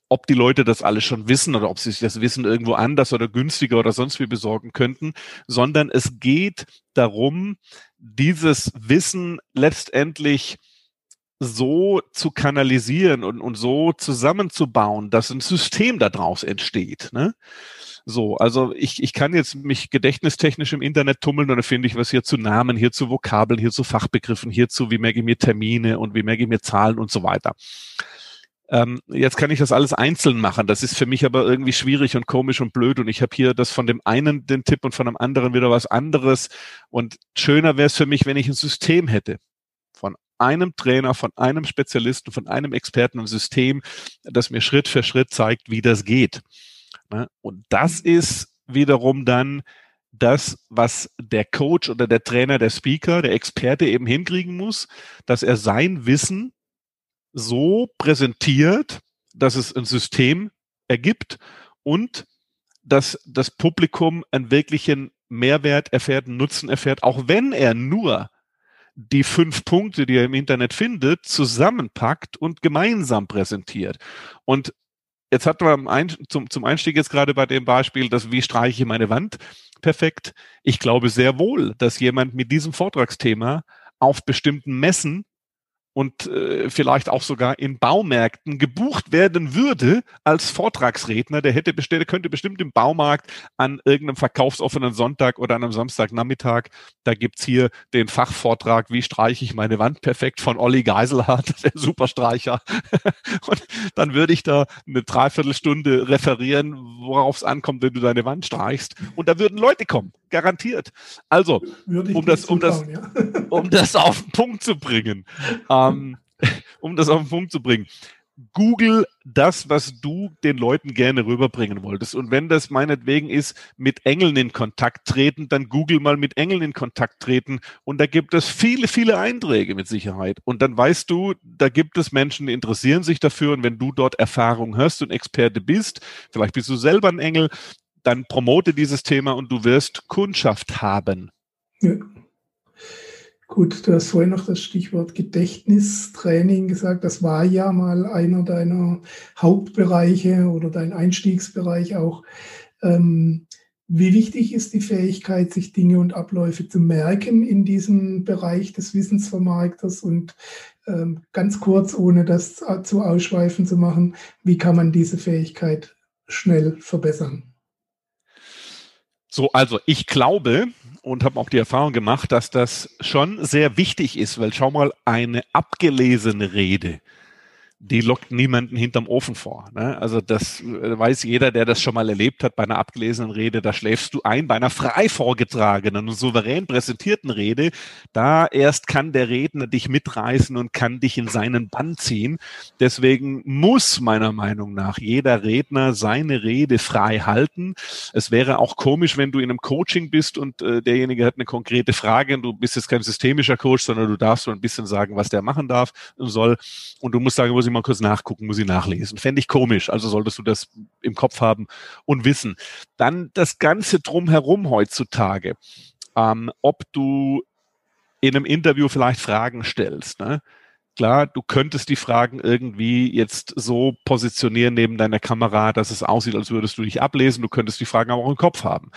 ob die Leute das alles schon wissen oder ob sie sich das Wissen irgendwo anders oder günstiger oder sonst wie besorgen könnten, sondern es geht darum, dieses Wissen letztendlich so zu kanalisieren und, und so zusammenzubauen, dass ein System daraus entsteht. Ne? So, also ich, ich kann jetzt mich gedächtnistechnisch im Internet tummeln und dann finde ich was hier zu Namen, hier zu Vokabeln, hier zu Fachbegriffen, hierzu, wie merke ich mir Termine und wie merke ich mir Zahlen und so weiter. Ähm, jetzt kann ich das alles einzeln machen. Das ist für mich aber irgendwie schwierig und komisch und blöd. Und ich habe hier das von dem einen den Tipp und von dem anderen wieder was anderes. Und schöner wäre es für mich, wenn ich ein System hätte einem Trainer, von einem Spezialisten, von einem Experten ein System, das mir Schritt für Schritt zeigt, wie das geht. Ne? Und das ist wiederum dann das, was der Coach oder der Trainer, der Speaker, der Experte eben hinkriegen muss, dass er sein Wissen so präsentiert, dass es ein System ergibt und dass das Publikum einen wirklichen Mehrwert erfährt, einen Nutzen erfährt, auch wenn er nur die fünf Punkte, die er im Internet findet, zusammenpackt und gemeinsam präsentiert. Und jetzt hatten wir zum, zum Einstieg jetzt gerade bei dem Beispiel, dass wie streiche ich meine Wand perfekt. Ich glaube sehr wohl, dass jemand mit diesem Vortragsthema auf bestimmten Messen und äh, vielleicht auch sogar in Baumärkten gebucht werden würde als Vortragsredner, der hätte bestimmt, könnte bestimmt im Baumarkt an irgendeinem verkaufsoffenen Sonntag oder an einem Samstagnachmittag, da gibt's hier den Fachvortrag, wie streiche ich meine Wand perfekt von Olli Geiselhardt, der Superstreicher. und dann würde ich da eine Dreiviertelstunde referieren, worauf es ankommt, wenn du deine Wand streichst. Und da würden Leute kommen, garantiert. Also, um das, um, das, ja. um das auf den Punkt zu bringen ähm, um das auf den Punkt zu bringen. Google das, was du den Leuten gerne rüberbringen wolltest. Und wenn das meinetwegen ist, mit Engeln in Kontakt treten, dann Google mal mit Engeln in Kontakt treten. Und da gibt es viele, viele Einträge mit Sicherheit. Und dann weißt du, da gibt es Menschen, die interessieren sich dafür. Und wenn du dort Erfahrung hast und Experte bist, vielleicht bist du selber ein Engel, dann promote dieses Thema und du wirst Kundschaft haben. Ja. Gut, du hast vorhin noch das Stichwort Gedächtnistraining gesagt. Das war ja mal einer deiner Hauptbereiche oder dein Einstiegsbereich auch. Ähm, wie wichtig ist die Fähigkeit, sich Dinge und Abläufe zu merken in diesem Bereich des Wissensvermarkters? Und ähm, ganz kurz, ohne das zu ausschweifen zu machen, wie kann man diese Fähigkeit schnell verbessern? So, also ich glaube, und habe auch die Erfahrung gemacht, dass das schon sehr wichtig ist, weil schau mal, eine abgelesene Rede, die lockt niemanden hinterm Ofen vor. Ne? Also das äh, weiß jeder, der das schon mal erlebt hat bei einer abgelesenen Rede, da schläfst du ein. Bei einer frei vorgetragenen und souverän präsentierten Rede, da erst kann der Redner dich mitreißen und kann dich in seinen Bann ziehen. Deswegen muss meiner Meinung nach jeder Redner seine Rede frei halten. Es wäre auch komisch, wenn du in einem Coaching bist und äh, derjenige hat eine konkrete Frage und du bist jetzt kein systemischer Coach, sondern du darfst so ein bisschen sagen, was der machen darf und soll. Und du musst sagen, ich mal kurz nachgucken, muss ich nachlesen. Fände ich komisch. Also solltest du das im Kopf haben und wissen. Dann das Ganze drumherum heutzutage. Ähm, ob du in einem Interview vielleicht Fragen stellst. Ne? Klar, du könntest die Fragen irgendwie jetzt so positionieren neben deiner Kamera, dass es aussieht, als würdest du dich ablesen. Du könntest die Fragen aber auch im Kopf haben.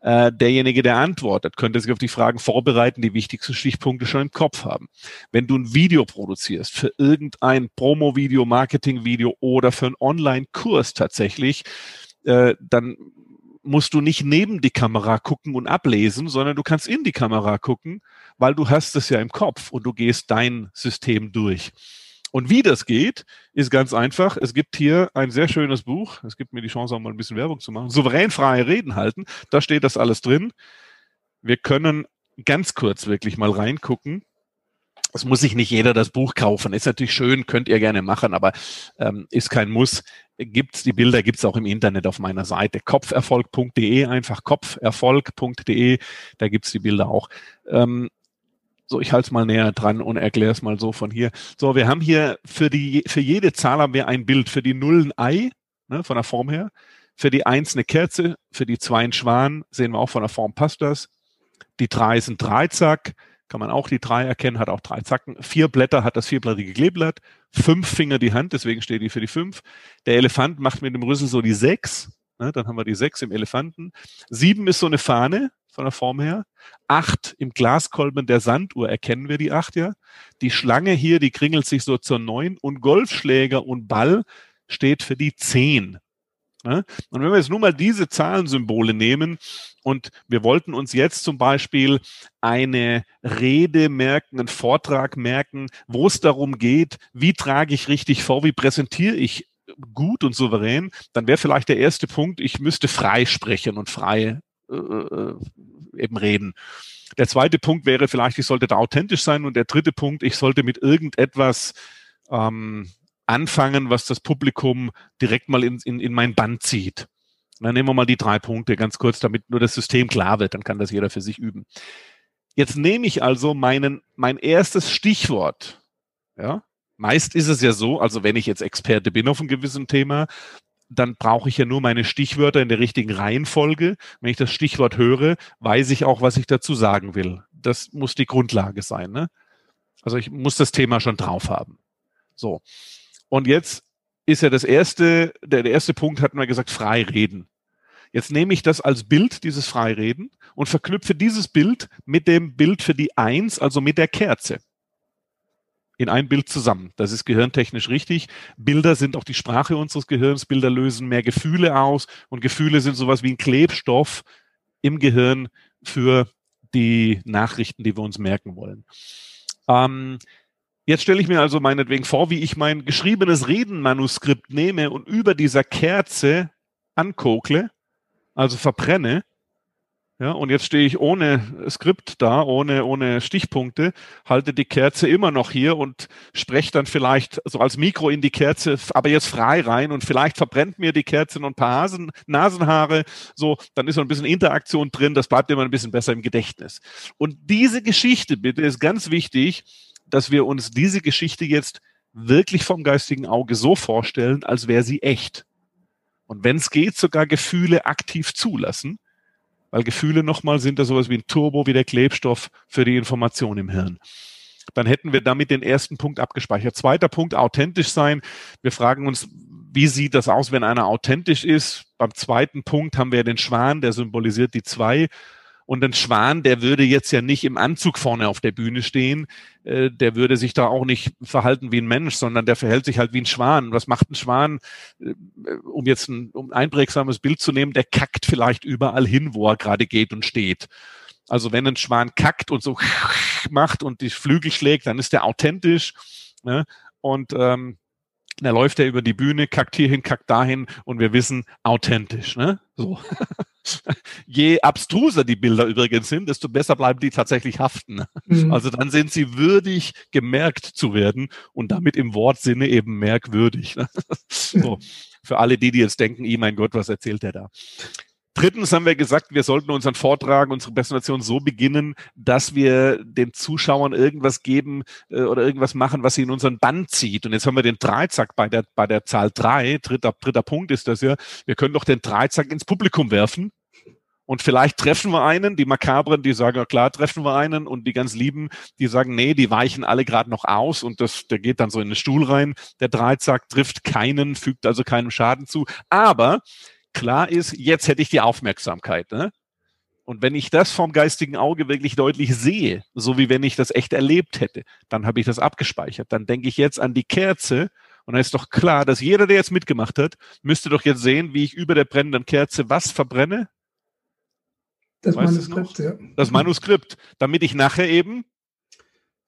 Äh, derjenige, der antwortet, könnte sich auf die Fragen vorbereiten, die wichtigsten Stichpunkte schon im Kopf haben. Wenn du ein Video produzierst für irgendein Promo-Video, Marketing-Video oder für einen Online-Kurs tatsächlich, äh, dann musst du nicht neben die Kamera gucken und ablesen, sondern du kannst in die Kamera gucken, weil du hast es ja im Kopf und du gehst dein System durch. Und wie das geht, ist ganz einfach. Es gibt hier ein sehr schönes Buch. Es gibt mir die Chance, auch mal ein bisschen Werbung zu machen. Souverän freie Reden halten. Da steht das alles drin. Wir können ganz kurz wirklich mal reingucken. Es muss sich nicht jeder das Buch kaufen. Ist natürlich schön, könnt ihr gerne machen, aber ähm, ist kein Muss. Gibt's die Bilder gibt's auch im Internet auf meiner Seite kopferfolg.de einfach kopferfolg.de. Da gibt's die Bilder auch. Ähm, so, ich halte es mal näher dran und erkläre es mal so von hier. So, wir haben hier für die für jede Zahl haben wir ein Bild. Für die Nullen Ei, ne, von der Form her. Für die Eins eine Kerze, für die Zwei ein Schwan, sehen wir auch von der Form passt das. Die Drei ist ein Dreizack, kann man auch die drei erkennen, hat auch drei Zacken. Vier Blätter hat das vierblättrige Kleeblatt, fünf Finger die Hand, deswegen steht die für die fünf. Der Elefant macht mit dem Rüssel so die sechs, ne, dann haben wir die sechs im Elefanten. Sieben ist so eine Fahne von der Form her. Acht im Glaskolben der Sanduhr erkennen wir die acht ja. Die Schlange hier, die kringelt sich so zur neun und Golfschläger und Ball steht für die zehn. Ne? Und wenn wir jetzt nur mal diese Zahlensymbole nehmen und wir wollten uns jetzt zum Beispiel eine Rede merken, einen Vortrag merken, wo es darum geht, wie trage ich richtig vor, wie präsentiere ich gut und souverän, dann wäre vielleicht der erste Punkt, ich müsste frei sprechen und frei äh, äh, eben reden. Der zweite Punkt wäre vielleicht, ich sollte da authentisch sein und der dritte Punkt, ich sollte mit irgendetwas ähm, anfangen, was das Publikum direkt mal in, in, in mein Band zieht. dann nehmen wir mal die drei Punkte ganz kurz, damit nur das System klar wird, dann kann das jeder für sich üben. Jetzt nehme ich also meinen, mein erstes Stichwort. Ja, meist ist es ja so, also wenn ich jetzt Experte bin auf einem gewissen Thema, dann brauche ich ja nur meine Stichwörter in der richtigen Reihenfolge. Wenn ich das Stichwort höre, weiß ich auch, was ich dazu sagen will. Das muss die Grundlage sein. Ne? Also ich muss das Thema schon drauf haben. So. Und jetzt ist ja das erste, der, der erste Punkt hat man gesagt, frei reden. Jetzt nehme ich das als Bild, dieses Freireden, und verknüpfe dieses Bild mit dem Bild für die Eins, also mit der Kerze. In ein Bild zusammen. Das ist gehirntechnisch richtig. Bilder sind auch die Sprache unseres Gehirns. Bilder lösen mehr Gefühle aus und Gefühle sind sowas wie ein Klebstoff im Gehirn für die Nachrichten, die wir uns merken wollen. Ähm, Jetzt stelle ich mir also meinetwegen vor, wie ich mein geschriebenes Redenmanuskript nehme und über dieser Kerze ankokle, also verbrenne. Ja, und jetzt stehe ich ohne Skript da, ohne, ohne Stichpunkte, halte die Kerze immer noch hier und spreche dann vielleicht so als Mikro in die Kerze, aber jetzt frei rein und vielleicht verbrennt mir die Kerze noch ein paar Hasen, Nasenhaare, so, dann ist so ein bisschen Interaktion drin, das bleibt immer ein bisschen besser im Gedächtnis. Und diese Geschichte, bitte, ist ganz wichtig, dass wir uns diese Geschichte jetzt wirklich vom geistigen Auge so vorstellen, als wäre sie echt. Und wenn es geht, sogar Gefühle aktiv zulassen, weil Gefühle nochmal sind da sowas wie ein Turbo, wie der Klebstoff für die Information im Hirn. Dann hätten wir damit den ersten Punkt abgespeichert. Zweiter Punkt, authentisch sein. Wir fragen uns, wie sieht das aus, wenn einer authentisch ist? Beim zweiten Punkt haben wir den Schwan, der symbolisiert die zwei. Und ein Schwan, der würde jetzt ja nicht im Anzug vorne auf der Bühne stehen, äh, der würde sich da auch nicht verhalten wie ein Mensch, sondern der verhält sich halt wie ein Schwan. Was macht ein Schwan, äh, um jetzt ein, um ein einprägsames Bild zu nehmen, der kackt vielleicht überall hin, wo er gerade geht und steht. Also wenn ein Schwan kackt und so macht und die Flügel schlägt, dann ist der authentisch. Ne? Und ähm, da läuft er über die Bühne, kackt hierhin, kackt dahin und wir wissen, authentisch. Ne? So. Je abstruser die Bilder übrigens sind, desto besser bleiben die tatsächlich haften. Mhm. Also dann sind sie würdig, gemerkt zu werden und damit im Wortsinne eben merkwürdig. Ne? So. Für alle die, die jetzt denken, oh mein Gott, was erzählt er da? Drittens haben wir gesagt, wir sollten unseren Vortrag, unsere Präsentation so beginnen, dass wir den Zuschauern irgendwas geben äh, oder irgendwas machen, was sie in unseren Band zieht. Und jetzt haben wir den Dreizack bei der, bei der Zahl drei. Dritter, dritter Punkt ist das ja. Wir können doch den Dreizack ins Publikum werfen. Und vielleicht treffen wir einen, die Makabren, die sagen, ja klar, treffen wir einen. Und die ganz Lieben, die sagen, nee, die weichen alle gerade noch aus. Und das, der geht dann so in den Stuhl rein. Der Dreizack trifft keinen, fügt also keinem Schaden zu. Aber klar ist, jetzt hätte ich die Aufmerksamkeit. Ne? Und wenn ich das vom geistigen Auge wirklich deutlich sehe, so wie wenn ich das echt erlebt hätte, dann habe ich das abgespeichert. Dann denke ich jetzt an die Kerze und dann ist doch klar, dass jeder, der jetzt mitgemacht hat, müsste doch jetzt sehen, wie ich über der brennenden Kerze was verbrenne? Das weißt Manuskript, ja. Das Manuskript, damit ich nachher eben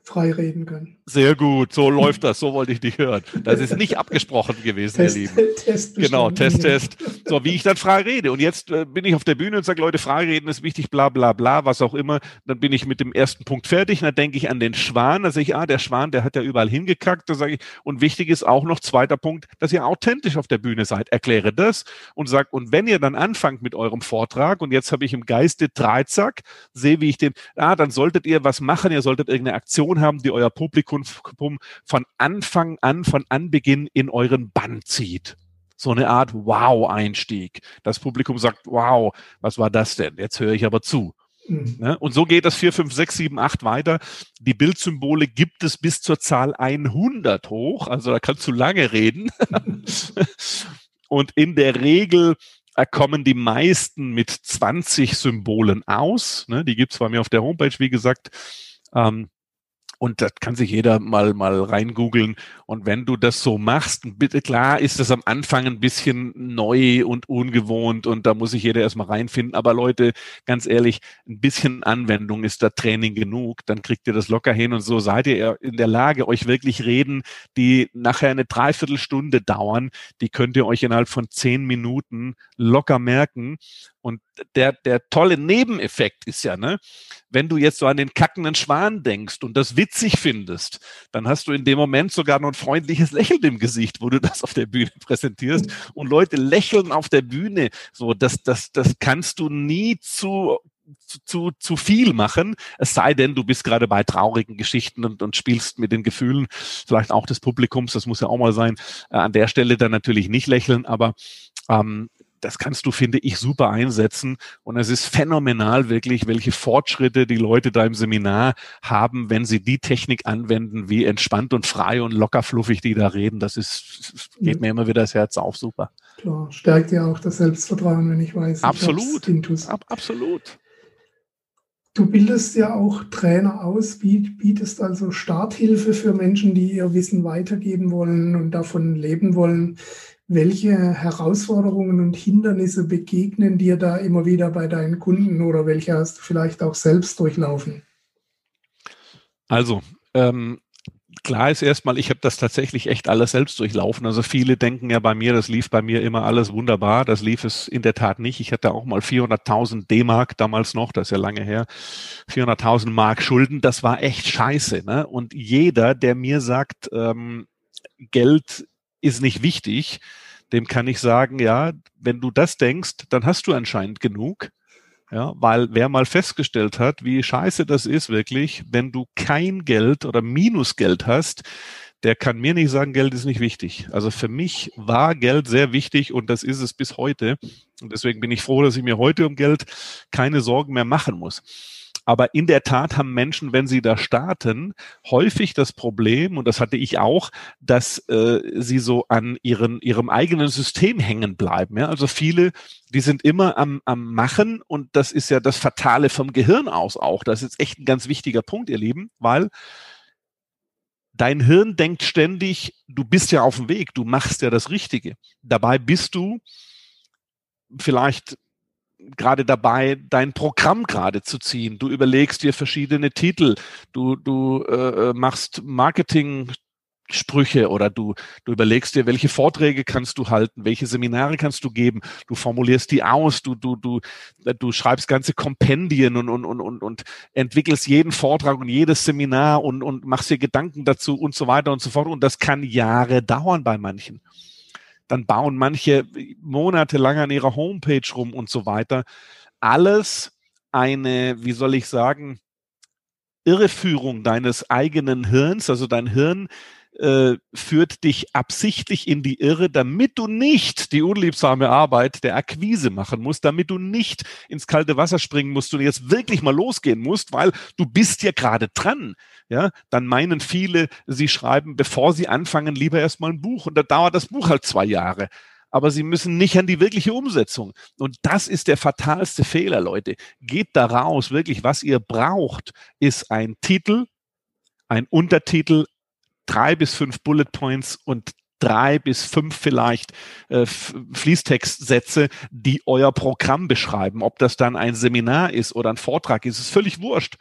frei reden können. Sehr gut, so läuft das, so wollte ich dich hören. Das ist nicht abgesprochen gewesen, Test, ihr Lieben. Test genau, Test, Test. So, wie ich dann frei rede. Und jetzt äh, bin ich auf der Bühne und sage, Leute, frei reden ist wichtig, bla bla bla, was auch immer. Dann bin ich mit dem ersten Punkt fertig. Und dann denke ich an den Schwan. Da sage ich, ah, der Schwan, der hat ja überall hingekackt. Da sage ich, und wichtig ist auch noch, zweiter Punkt, dass ihr authentisch auf der Bühne seid. Erkläre das und sag, und wenn ihr dann anfangt mit eurem Vortrag, und jetzt habe ich im Geiste Dreizack, sehe, wie ich den, ah, dann solltet ihr was machen, ihr solltet irgendeine Aktion haben, die euer Publikum von Anfang an, von Anbeginn in euren Bann zieht. So eine Art Wow-Einstieg. Das Publikum sagt, wow, was war das denn? Jetzt höre ich aber zu. Mhm. Ne? Und so geht das 4, 5, 6, 7, 8 weiter. Die Bildsymbole gibt es bis zur Zahl 100 hoch. Also da kannst du lange reden. Und in der Regel kommen die meisten mit 20 Symbolen aus. Ne? Die gibt es bei mir auf der Homepage, wie gesagt. Ähm, und das kann sich jeder mal, mal reingoogeln. Und wenn du das so machst, bitte klar ist das am Anfang ein bisschen neu und ungewohnt und da muss sich jeder erstmal reinfinden. Aber Leute, ganz ehrlich, ein bisschen Anwendung ist da Training genug. Dann kriegt ihr das locker hin und so seid ihr in der Lage, euch wirklich Reden, die nachher eine Dreiviertelstunde dauern, die könnt ihr euch innerhalb von zehn Minuten locker merken. Und der, der tolle Nebeneffekt ist ja, ne, wenn du jetzt so an den kackenden Schwan denkst und das witzig findest, dann hast du in dem Moment sogar noch ein freundliches Lächeln im Gesicht, wo du das auf der Bühne präsentierst. Und Leute lächeln auf der Bühne. So, das, das, das kannst du nie zu zu, zu viel machen, es sei denn, du bist gerade bei traurigen Geschichten und, und spielst mit den Gefühlen vielleicht auch des Publikums, das muss ja auch mal sein, äh, an der Stelle dann natürlich nicht lächeln, aber ähm, das kannst du, finde ich, super einsetzen. Und es ist phänomenal wirklich, welche Fortschritte die Leute da im Seminar haben, wenn sie die Technik anwenden, wie entspannt und frei und locker fluffig die da reden. Das ist, geht ja. mir immer wieder das Herz auf. Super. Klar, stärkt ja auch das Selbstvertrauen, wenn ich weiß. Absolut. Ich Ab, absolut. Du bildest ja auch Trainer aus, bietest also Starthilfe für Menschen, die ihr Wissen weitergeben wollen und davon leben wollen. Welche Herausforderungen und Hindernisse begegnen dir da immer wieder bei deinen Kunden oder welche hast du vielleicht auch selbst durchlaufen? Also, ähm, klar ist erstmal, ich habe das tatsächlich echt alles selbst durchlaufen. Also viele denken ja bei mir, das lief bei mir immer alles wunderbar. Das lief es in der Tat nicht. Ich hatte auch mal 400.000 D-Mark damals noch, das ist ja lange her, 400.000 Mark Schulden. Das war echt scheiße. Ne? Und jeder, der mir sagt, ähm, Geld ist nicht wichtig, dem kann ich sagen, ja, wenn du das denkst, dann hast du anscheinend genug. Ja, weil wer mal festgestellt hat, wie scheiße das ist wirklich, wenn du kein Geld oder Minusgeld hast, der kann mir nicht sagen, Geld ist nicht wichtig. Also für mich war Geld sehr wichtig und das ist es bis heute. Und deswegen bin ich froh, dass ich mir heute um Geld keine Sorgen mehr machen muss. Aber in der Tat haben Menschen, wenn sie da starten, häufig das Problem, und das hatte ich auch, dass äh, sie so an ihren, ihrem eigenen System hängen bleiben. Ja? Also viele, die sind immer am, am Machen und das ist ja das Fatale vom Gehirn aus auch. Das ist echt ein ganz wichtiger Punkt, ihr Lieben, weil dein Hirn denkt ständig, du bist ja auf dem Weg, du machst ja das Richtige. Dabei bist du vielleicht gerade dabei, dein Programm gerade zu ziehen. Du überlegst dir verschiedene Titel, du, du äh, machst Marketing Sprüche oder du, du überlegst dir, welche Vorträge kannst du halten, welche Seminare kannst du geben, du formulierst die aus, du, du, du, du schreibst ganze Kompendien und, und, und, und, und entwickelst jeden Vortrag und jedes Seminar und, und machst dir Gedanken dazu und so weiter und so fort. Und das kann Jahre dauern bei manchen. Dann bauen manche monatelang an ihrer Homepage rum und so weiter. Alles eine, wie soll ich sagen, Irreführung deines eigenen Hirns, also dein Hirn äh, führt dich absichtlich in die Irre, damit du nicht die unliebsame Arbeit der Akquise machen musst, damit du nicht ins kalte Wasser springen musst und jetzt wirklich mal losgehen musst, weil du bist ja gerade dran. Ja, dann meinen viele, sie schreiben, bevor sie anfangen, lieber erstmal ein Buch und da dauert das Buch halt zwei Jahre aber sie müssen nicht an die wirkliche Umsetzung. Und das ist der fatalste Fehler, Leute. Geht da raus. Wirklich, was ihr braucht, ist ein Titel, ein Untertitel, drei bis fünf Bullet Points und drei bis fünf vielleicht äh, Fließtextsätze, die euer Programm beschreiben. Ob das dann ein Seminar ist oder ein Vortrag ist, ist völlig wurscht.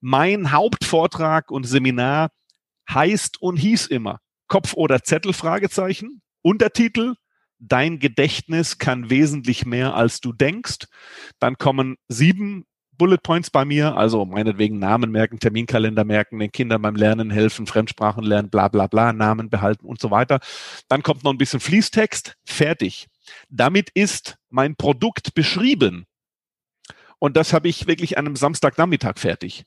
Mein Hauptvortrag und Seminar heißt und hieß immer Kopf oder Zettel Fragezeichen, Untertitel, dein Gedächtnis kann wesentlich mehr als du denkst. Dann kommen sieben Bullet Points bei mir, also meinetwegen Namen merken, Terminkalender merken, den Kindern beim Lernen helfen, Fremdsprachen lernen, bla bla bla, Namen behalten und so weiter. Dann kommt noch ein bisschen Fließtext, fertig. Damit ist mein Produkt beschrieben. Und das habe ich wirklich an einem Samstagnachmittag fertig.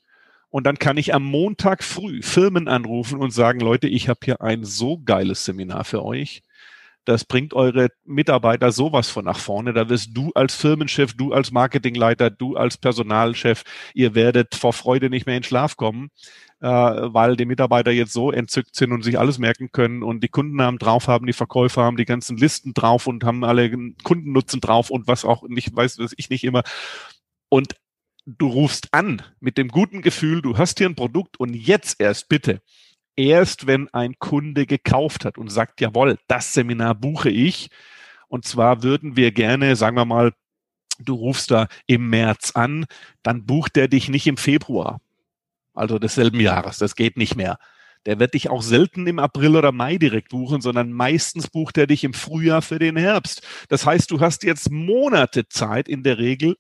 Und dann kann ich am Montag früh Firmen anrufen und sagen, Leute, ich habe hier ein so geiles Seminar für euch das bringt eure Mitarbeiter sowas von nach vorne. Da wirst du als Firmenchef, du als Marketingleiter, du als Personalchef, ihr werdet vor Freude nicht mehr in Schlaf kommen, äh, weil die Mitarbeiter jetzt so entzückt sind und sich alles merken können und die Kundennamen drauf haben, die Verkäufer haben die ganzen Listen drauf und haben alle Kundennutzen drauf und was auch nicht, weiß was ich nicht immer. Und du rufst an mit dem guten Gefühl, du hast hier ein Produkt und jetzt erst bitte erst, wenn ein Kunde gekauft hat und sagt, jawohl, das Seminar buche ich. Und zwar würden wir gerne, sagen wir mal, du rufst da im März an, dann bucht er dich nicht im Februar, also desselben Jahres. Das geht nicht mehr. Der wird dich auch selten im April oder Mai direkt buchen, sondern meistens bucht er dich im Frühjahr für den Herbst. Das heißt, du hast jetzt Monate Zeit in der Regel,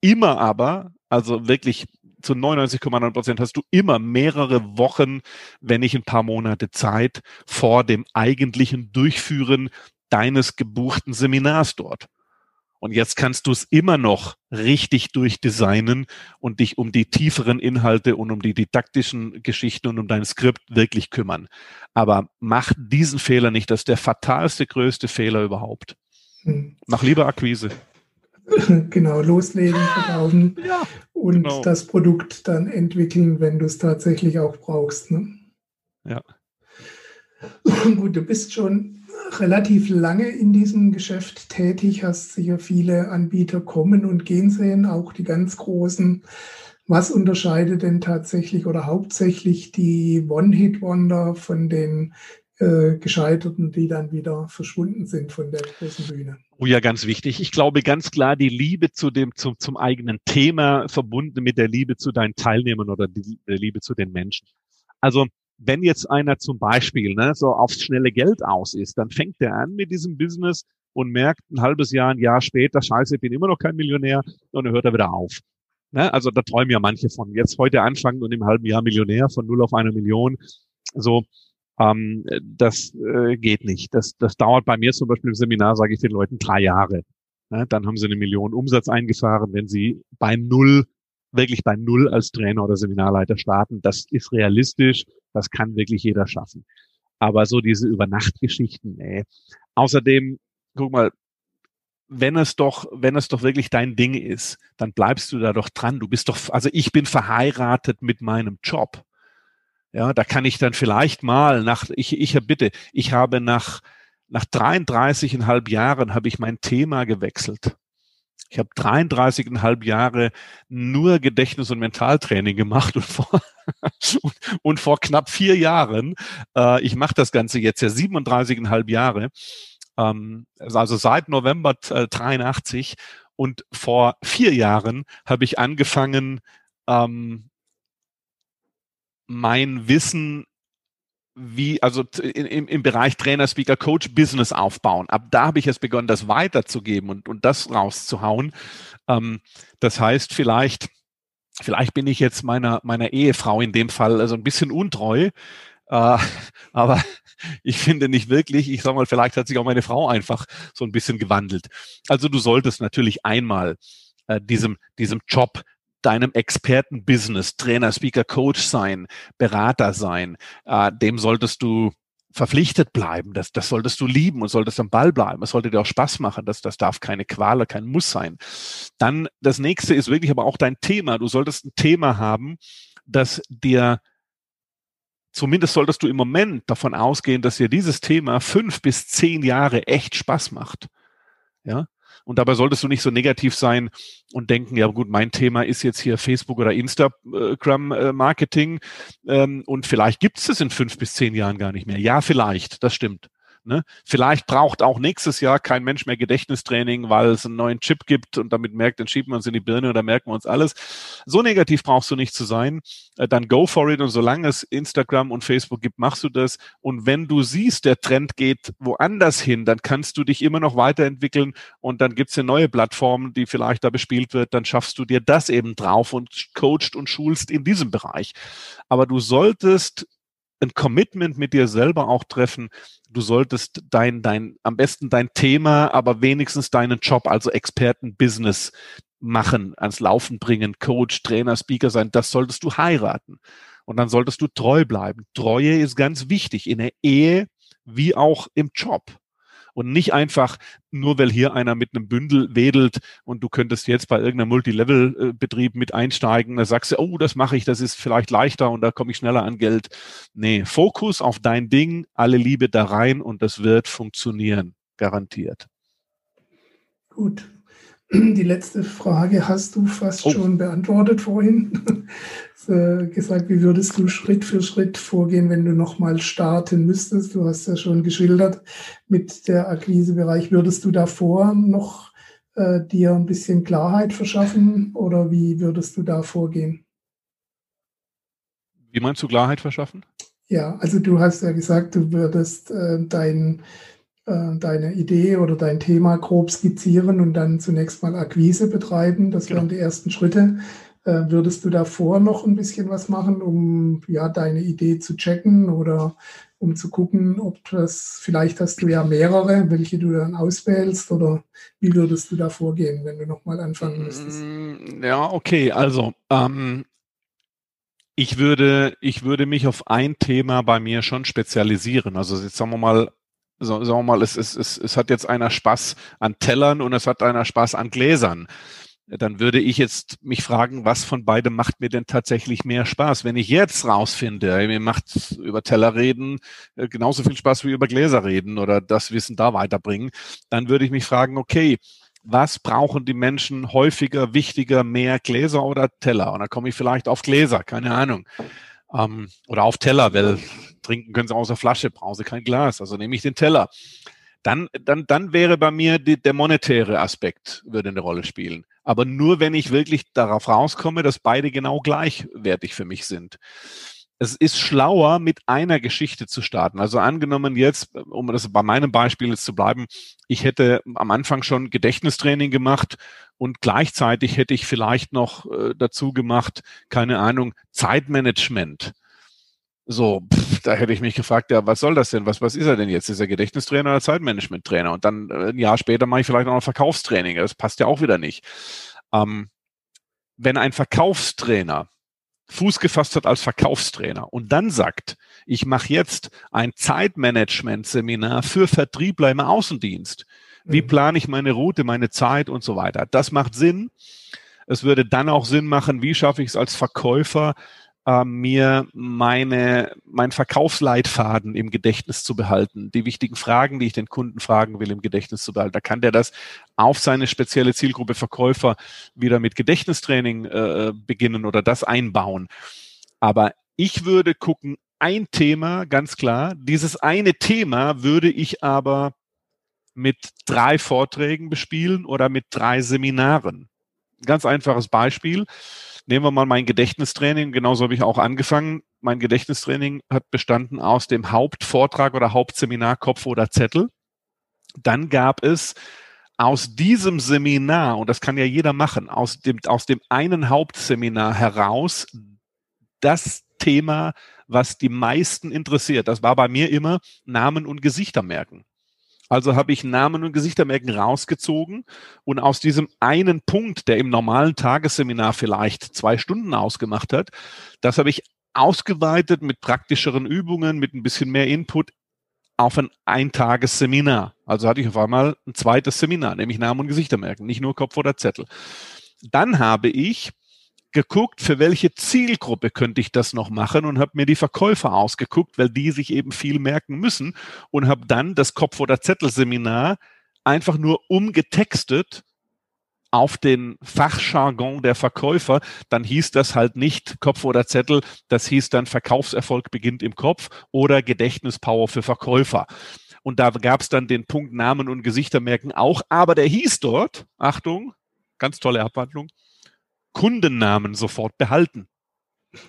immer aber, also wirklich zu 99,9 Prozent hast du immer mehrere Wochen, wenn nicht ein paar Monate Zeit vor dem eigentlichen Durchführen deines gebuchten Seminars dort. Und jetzt kannst du es immer noch richtig durchdesignen und dich um die tieferen Inhalte und um die didaktischen Geschichten und um dein Skript wirklich kümmern. Aber mach diesen Fehler nicht. Das ist der fatalste, größte Fehler überhaupt. Hm. Mach lieber Akquise. genau, loslegen, verkaufen ja, und genau. das Produkt dann entwickeln, wenn du es tatsächlich auch brauchst. Ne? Ja. Gut, du bist schon relativ lange in diesem Geschäft tätig, hast sicher viele Anbieter kommen und gehen sehen, auch die ganz großen. Was unterscheidet denn tatsächlich oder hauptsächlich die One-Hit-Wonder von den äh, Gescheiterten, die dann wieder verschwunden sind von der großen Bühne. Oh ja, ganz wichtig. Ich glaube ganz klar, die Liebe zu dem, zum, zum eigenen Thema verbunden mit der Liebe zu deinen Teilnehmern oder die, der Liebe zu den Menschen. Also, wenn jetzt einer zum Beispiel ne, so aufs schnelle Geld aus ist, dann fängt er an mit diesem Business und merkt ein halbes Jahr, ein Jahr später, scheiße, ich bin immer noch kein Millionär und dann hört er wieder auf. Ne? Also da träumen ja manche von. Jetzt heute anfangen und im halben Jahr Millionär von null auf eine Million. So, ähm, das äh, geht nicht. Das, das dauert bei mir zum Beispiel im Seminar, sage ich den Leuten, drei Jahre. Ja, dann haben sie eine Million Umsatz eingefahren, wenn sie bei null, wirklich bei null als Trainer oder Seminarleiter starten. Das ist realistisch, das kann wirklich jeder schaffen. Aber so diese Übernachtgeschichten, nee. Außerdem, guck mal, wenn es doch, wenn es doch wirklich dein Ding ist, dann bleibst du da doch dran. Du bist doch, also ich bin verheiratet mit meinem Job. Ja, da kann ich dann vielleicht mal nach, ich, ich bitte, ich habe nach, nach 33,5 Jahren habe ich mein Thema gewechselt. Ich habe 33,5 Jahre nur Gedächtnis- und Mentaltraining gemacht und vor, und, vor knapp vier Jahren, äh, ich mache das Ganze jetzt ja 37,5 Jahre, ähm, also seit November äh, 83 und vor vier Jahren habe ich angefangen, ähm, mein Wissen wie, also im, im Bereich Trainer, Speaker, Coach, Business aufbauen. Ab da habe ich es begonnen, das weiterzugeben und, und das rauszuhauen. Ähm, das heißt, vielleicht, vielleicht bin ich jetzt meiner, meiner Ehefrau in dem Fall also ein bisschen untreu, äh, aber ich finde nicht wirklich, ich sag mal, vielleicht hat sich auch meine Frau einfach so ein bisschen gewandelt. Also du solltest natürlich einmal äh, diesem, diesem Job deinem Experten-Business, Trainer, Speaker, Coach sein, Berater sein, äh, dem solltest du verpflichtet bleiben. Das, das solltest du lieben und solltest am Ball bleiben. Es sollte dir auch Spaß machen. Das, das darf keine Qual, kein Muss sein. Dann das nächste ist wirklich aber auch dein Thema. Du solltest ein Thema haben, das dir zumindest solltest du im Moment davon ausgehen, dass dir dieses Thema fünf bis zehn Jahre echt Spaß macht. Ja. Und dabei solltest du nicht so negativ sein und denken, ja gut, mein Thema ist jetzt hier Facebook oder Instagram äh, ähm, und vielleicht gibt es es in fünf bis zehn Jahren gar nicht mehr. Ja, vielleicht, das stimmt. Ne? Vielleicht braucht auch nächstes Jahr kein Mensch mehr Gedächtnistraining, weil es einen neuen Chip gibt und damit merkt, dann schieben wir uns in die Birne dann merken wir uns alles. So negativ brauchst du nicht zu sein. Äh, dann go for it und solange es Instagram und Facebook gibt, machst du das. Und wenn du siehst, der Trend geht woanders hin, dann kannst du dich immer noch weiterentwickeln und dann gibt es eine neue Plattform, die vielleicht da bespielt wird, dann schaffst du dir das eben drauf und coacht und schulst in diesem Bereich. Aber du solltest ein Commitment mit dir selber auch treffen. Du solltest dein, dein, am besten dein Thema, aber wenigstens deinen Job, also Experten-Business machen, ans Laufen bringen, Coach, Trainer, Speaker sein. Das solltest du heiraten. Und dann solltest du treu bleiben. Treue ist ganz wichtig in der Ehe wie auch im Job und nicht einfach nur, weil hier einer mit einem Bündel wedelt und du könntest jetzt bei irgendeinem Multilevel-Betrieb mit einsteigen, da sagst du, oh, das mache ich, das ist vielleicht leichter und da komme ich schneller an Geld. Nee, Fokus auf dein Ding, alle Liebe da rein und das wird funktionieren, garantiert. Gut, die letzte Frage hast du fast oh. schon beantwortet vorhin. Gesagt, wie würdest du Schritt für Schritt vorgehen, wenn du nochmal starten müsstest? Du hast ja schon geschildert mit der Akquisebereich. Würdest du davor noch äh, dir ein bisschen Klarheit verschaffen oder wie würdest du da vorgehen? Wie meinst du Klarheit verschaffen? Ja, also du hast ja gesagt, du würdest äh, dein äh, deine Idee oder dein Thema grob skizzieren und dann zunächst mal Akquise betreiben. Das genau. wären die ersten Schritte. Äh, würdest du davor noch ein bisschen was machen, um ja deine Idee zu checken oder um zu gucken, ob das, vielleicht hast du ja mehrere, welche du dann auswählst oder wie würdest du da vorgehen, wenn du nochmal anfangen müsstest? Mm, ja, okay, also ähm, ich würde, ich würde mich auf ein Thema bei mir schon spezialisieren. Also jetzt sagen wir mal, sagen wir mal, es, es, es, es hat jetzt einer Spaß an Tellern und es hat einer Spaß an Gläsern. Dann würde ich jetzt mich fragen, was von beidem macht mir denn tatsächlich mehr Spaß? Wenn ich jetzt rausfinde, mir macht über Teller reden äh, genauso viel Spaß wie über Gläser reden oder das Wissen da weiterbringen, dann würde ich mich fragen, okay, was brauchen die Menschen häufiger, wichtiger, mehr Gläser oder Teller? Und dann komme ich vielleicht auf Gläser, keine Ahnung. Ähm, oder auf Teller, weil trinken können sie aus der Flasche, brauchen sie kein Glas, also nehme ich den Teller. Dann, dann, dann wäre bei mir die, der monetäre Aspekt würde eine Rolle spielen. Aber nur wenn ich wirklich darauf rauskomme, dass beide genau gleichwertig für mich sind. Es ist schlauer, mit einer Geschichte zu starten. Also angenommen jetzt, um das bei meinem Beispiel jetzt zu bleiben, ich hätte am Anfang schon Gedächtnistraining gemacht und gleichzeitig hätte ich vielleicht noch äh, dazu gemacht, keine Ahnung, Zeitmanagement so, pff, da hätte ich mich gefragt, ja, was soll das denn? Was, was ist er denn jetzt? Ist er Gedächtnistrainer oder Zeitmanagement-Trainer? Und dann äh, ein Jahr später mache ich vielleicht noch ein Verkaufstraining. Das passt ja auch wieder nicht. Ähm, wenn ein Verkaufstrainer Fuß gefasst hat als Verkaufstrainer und dann sagt, ich mache jetzt ein Zeitmanagement-Seminar für Vertriebler im Außendienst. Wie mhm. plane ich meine Route, meine Zeit und so weiter? Das macht Sinn. Es würde dann auch Sinn machen, wie schaffe ich es als Verkäufer, äh, mir meine, mein Verkaufsleitfaden im Gedächtnis zu behalten, die wichtigen Fragen, die ich den Kunden fragen will, im Gedächtnis zu behalten. Da kann der das auf seine spezielle Zielgruppe Verkäufer wieder mit Gedächtnistraining äh, beginnen oder das einbauen. Aber ich würde gucken, ein Thema, ganz klar. Dieses eine Thema würde ich aber mit drei Vorträgen bespielen oder mit drei Seminaren. Ganz einfaches Beispiel nehmen wir mal mein Gedächtnistraining, genauso habe ich auch angefangen. Mein Gedächtnistraining hat bestanden aus dem Hauptvortrag oder Hauptseminar Kopf oder Zettel. Dann gab es aus diesem Seminar, und das kann ja jeder machen, aus dem, aus dem einen Hauptseminar heraus das Thema, was die meisten interessiert. Das war bei mir immer Namen und Gesichter merken. Also habe ich Namen und Gesichtermerken rausgezogen und aus diesem einen Punkt, der im normalen Tagesseminar vielleicht zwei Stunden ausgemacht hat, das habe ich ausgeweitet mit praktischeren Übungen, mit ein bisschen mehr Input auf ein Eintagesseminar. Also hatte ich auf einmal ein zweites Seminar, nämlich Namen und Gesichtermerken, nicht nur Kopf oder Zettel. Dann habe ich geguckt, für welche Zielgruppe könnte ich das noch machen und habe mir die Verkäufer ausgeguckt, weil die sich eben viel merken müssen und habe dann das Kopf- oder Zettelseminar einfach nur umgetextet auf den Fachjargon der Verkäufer, dann hieß das halt nicht Kopf oder Zettel, das hieß dann Verkaufserfolg beginnt im Kopf oder Gedächtnispower für Verkäufer. Und da gab es dann den Punkt Namen und Gesichter merken auch, aber der hieß dort, Achtung, ganz tolle Abwandlung, Kundennamen sofort behalten.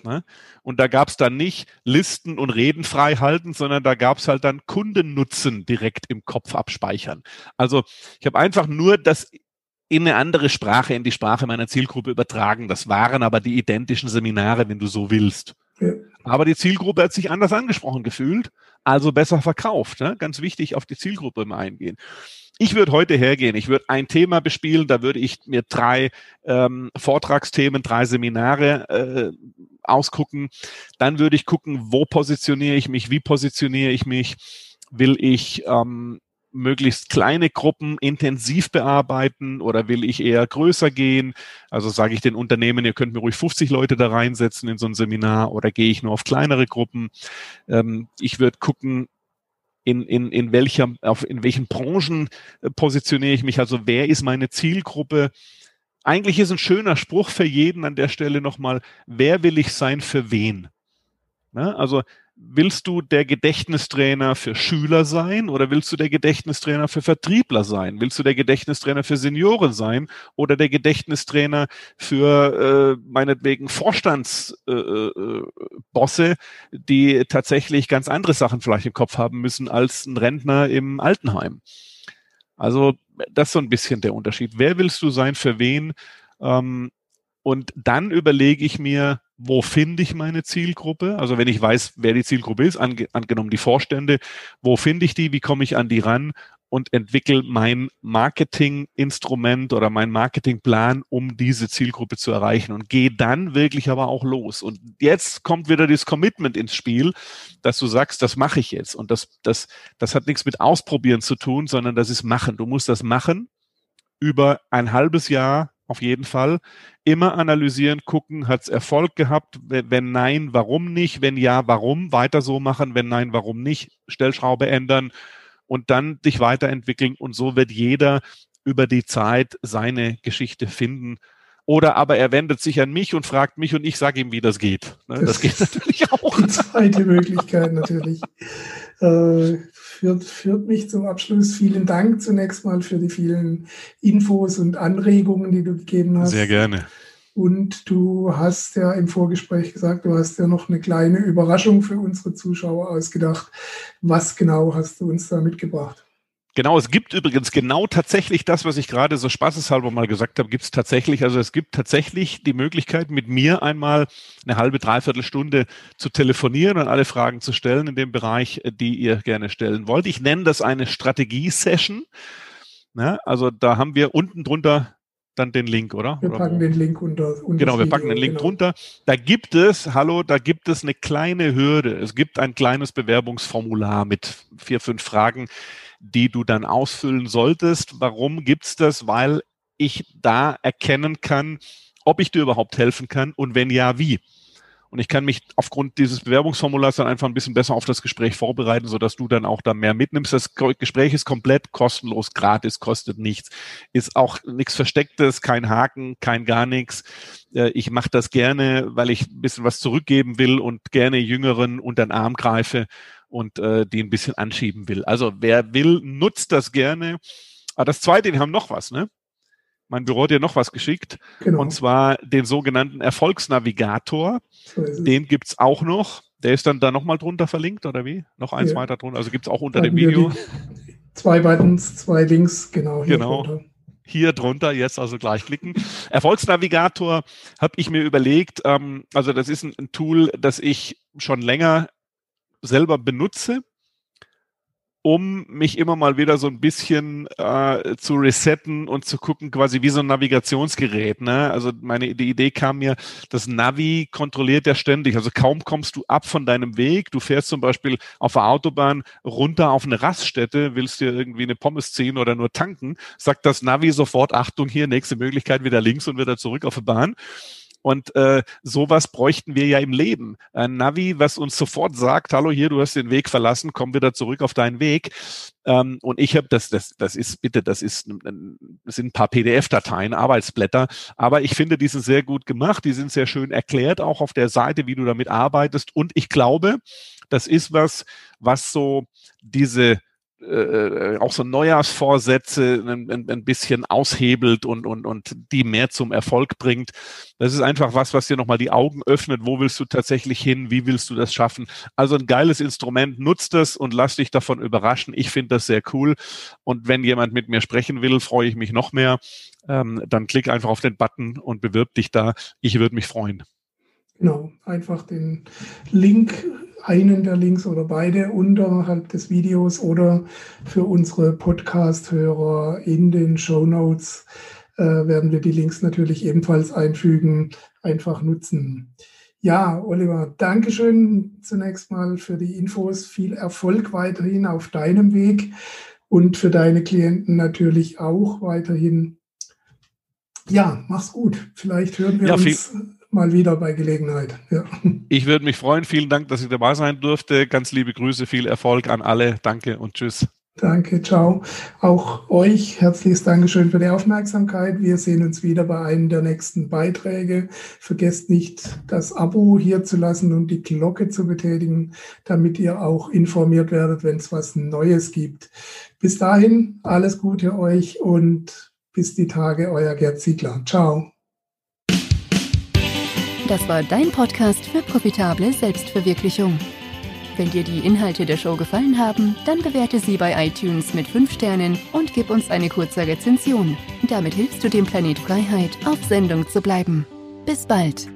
Ne? Und da gab es dann nicht Listen und Reden frei halten, sondern da gab es halt dann Kundennutzen direkt im Kopf abspeichern. Also ich habe einfach nur das in eine andere Sprache, in die Sprache meiner Zielgruppe übertragen. Das waren aber die identischen Seminare, wenn du so willst. Ja. Aber die Zielgruppe hat sich anders angesprochen gefühlt, also besser verkauft. Ne? Ganz wichtig, auf die Zielgruppe immer eingehen. Ich würde heute hergehen, ich würde ein Thema bespielen, da würde ich mir drei ähm, Vortragsthemen, drei Seminare äh, ausgucken. Dann würde ich gucken, wo positioniere ich mich, wie positioniere ich mich. Will ich ähm, möglichst kleine Gruppen intensiv bearbeiten oder will ich eher größer gehen? Also sage ich den Unternehmen, ihr könnt mir ruhig 50 Leute da reinsetzen in so ein Seminar oder gehe ich nur auf kleinere Gruppen? Ähm, ich würde gucken, in, in, in welcher, auf, in welchen Branchen äh, positioniere ich mich, also wer ist meine Zielgruppe. Eigentlich ist ein schöner Spruch für jeden an der Stelle nochmal, wer will ich sein für wen? Ne? Also willst du der Gedächtnistrainer für Schüler sein oder willst du der Gedächtnistrainer für Vertriebler sein? Willst du der Gedächtnistrainer für Senioren sein oder der Gedächtnistrainer für äh, meinetwegen Vorstandsbosse, äh, äh, die tatsächlich ganz andere Sachen vielleicht im Kopf haben müssen als ein Rentner im Altenheim? Also das ist so ein bisschen der Unterschied. Wer willst du sein für wen? Ähm, und dann überlege ich mir, wo finde ich meine Zielgruppe? Also wenn ich weiß, wer die Zielgruppe ist, ange angenommen die Vorstände, wo finde ich die, wie komme ich an die ran und entwickle mein Marketinginstrument oder mein Marketingplan, um diese Zielgruppe zu erreichen und gehe dann wirklich aber auch los. Und jetzt kommt wieder das Commitment ins Spiel, dass du sagst, das mache ich jetzt. Und das, das, das hat nichts mit Ausprobieren zu tun, sondern das ist machen. Du musst das machen über ein halbes Jahr auf jeden Fall. Immer analysieren, gucken, hat es Erfolg gehabt? Wenn nein, warum nicht? Wenn ja, warum? Weiter so machen. Wenn nein, warum nicht? Stellschraube ändern und dann dich weiterentwickeln. Und so wird jeder über die Zeit seine Geschichte finden. Oder aber er wendet sich an mich und fragt mich und ich sage ihm, wie das geht. Ne, das, das geht natürlich auch. Die zweite Möglichkeit natürlich. Äh, führt, führt mich zum Abschluss. Vielen Dank zunächst mal für die vielen Infos und Anregungen, die du gegeben hast. Sehr gerne. Und du hast ja im Vorgespräch gesagt, du hast ja noch eine kleine Überraschung für unsere Zuschauer ausgedacht. Was genau hast du uns da mitgebracht? Genau, es gibt übrigens genau tatsächlich das, was ich gerade so spaßeshalber mal gesagt habe, gibt es tatsächlich. Also es gibt tatsächlich die Möglichkeit, mit mir einmal eine halbe, dreiviertel Stunde zu telefonieren und alle Fragen zu stellen in dem Bereich, die ihr gerne stellen wollt. Ich nenne das eine Strategie-Session. Ja, also da haben wir unten drunter dann den Link, oder? Wir packen oder den Link unter. unter genau, wir packen den Link genau. drunter. Da gibt es, hallo, da gibt es eine kleine Hürde. Es gibt ein kleines Bewerbungsformular mit vier, fünf Fragen die du dann ausfüllen solltest. Warum gibt's das? Weil ich da erkennen kann, ob ich dir überhaupt helfen kann und wenn ja, wie. Und ich kann mich aufgrund dieses Bewerbungsformulars dann einfach ein bisschen besser auf das Gespräch vorbereiten, sodass du dann auch da mehr mitnimmst. Das Gespräch ist komplett kostenlos, gratis, kostet nichts. Ist auch nichts Verstecktes, kein Haken, kein gar nichts. Äh, ich mache das gerne, weil ich ein bisschen was zurückgeben will und gerne Jüngeren unter den Arm greife und äh, die ein bisschen anschieben will. Also wer will, nutzt das gerne. Aber das Zweite, wir haben noch was, ne? Mein Büro hat dir noch was geschickt. Genau. Und zwar den sogenannten Erfolgsnavigator. So den gibt's auch noch. Der ist dann da nochmal drunter verlinkt, oder wie? Noch eins ja. weiter drunter. Also gibt's auch unter Hatten dem Video. Zwei Buttons, zwei Links, genau. Hier genau. Drunter. Hier drunter jetzt also gleich klicken. Erfolgsnavigator habe ich mir überlegt. Ähm, also das ist ein, ein Tool, das ich schon länger selber benutze um mich immer mal wieder so ein bisschen äh, zu resetten und zu gucken, quasi wie so ein Navigationsgerät. Ne? Also meine die Idee kam mir, das Navi kontrolliert ja ständig. Also kaum kommst du ab von deinem Weg. Du fährst zum Beispiel auf der Autobahn runter auf eine Raststätte, willst dir irgendwie eine Pommes ziehen oder nur tanken, sagt das Navi sofort, Achtung, hier, nächste Möglichkeit, wieder links und wieder zurück auf die Bahn. Und äh, sowas bräuchten wir ja im Leben. Ein Navi, was uns sofort sagt, hallo hier, du hast den Weg verlassen, komm wieder zurück auf deinen Weg. Ähm, und ich habe das, das, das ist bitte, das ist, das sind ein paar PDF-Dateien, Arbeitsblätter, aber ich finde, die sind sehr gut gemacht, die sind sehr schön erklärt, auch auf der Seite, wie du damit arbeitest. Und ich glaube, das ist was, was so diese äh, auch so Neujahrsvorsätze ein, ein, ein, bisschen aushebelt und, und, und die mehr zum Erfolg bringt. Das ist einfach was, was dir nochmal die Augen öffnet. Wo willst du tatsächlich hin? Wie willst du das schaffen? Also ein geiles Instrument. Nutzt das und lass dich davon überraschen. Ich finde das sehr cool. Und wenn jemand mit mir sprechen will, freue ich mich noch mehr. Ähm, dann klick einfach auf den Button und bewirb dich da. Ich würde mich freuen. Genau, einfach den Link einen der Links oder beide unterhalb des Videos oder für unsere Podcast-Hörer in den Show Notes äh, werden wir die Links natürlich ebenfalls einfügen, einfach nutzen. Ja, Oliver, Dankeschön zunächst mal für die Infos. Viel Erfolg weiterhin auf deinem Weg und für deine Klienten natürlich auch weiterhin. Ja, mach's gut. Vielleicht hören wir ja, uns mal wieder bei Gelegenheit. Ja. Ich würde mich freuen. Vielen Dank, dass ich dabei sein durfte. Ganz liebe Grüße, viel Erfolg an alle. Danke und tschüss. Danke, ciao. Auch euch herzliches Dankeschön für die Aufmerksamkeit. Wir sehen uns wieder bei einem der nächsten Beiträge. Vergesst nicht, das Abo hier zu lassen und die Glocke zu betätigen, damit ihr auch informiert werdet, wenn es was Neues gibt. Bis dahin, alles Gute euch und bis die Tage, euer Gerd Ziegler. Ciao. Das war dein Podcast für profitable Selbstverwirklichung. Wenn dir die Inhalte der Show gefallen haben, dann bewerte sie bei iTunes mit 5 Sternen und gib uns eine kurze Rezension. Damit hilfst du dem Planet Freiheit, auf Sendung zu bleiben. Bis bald.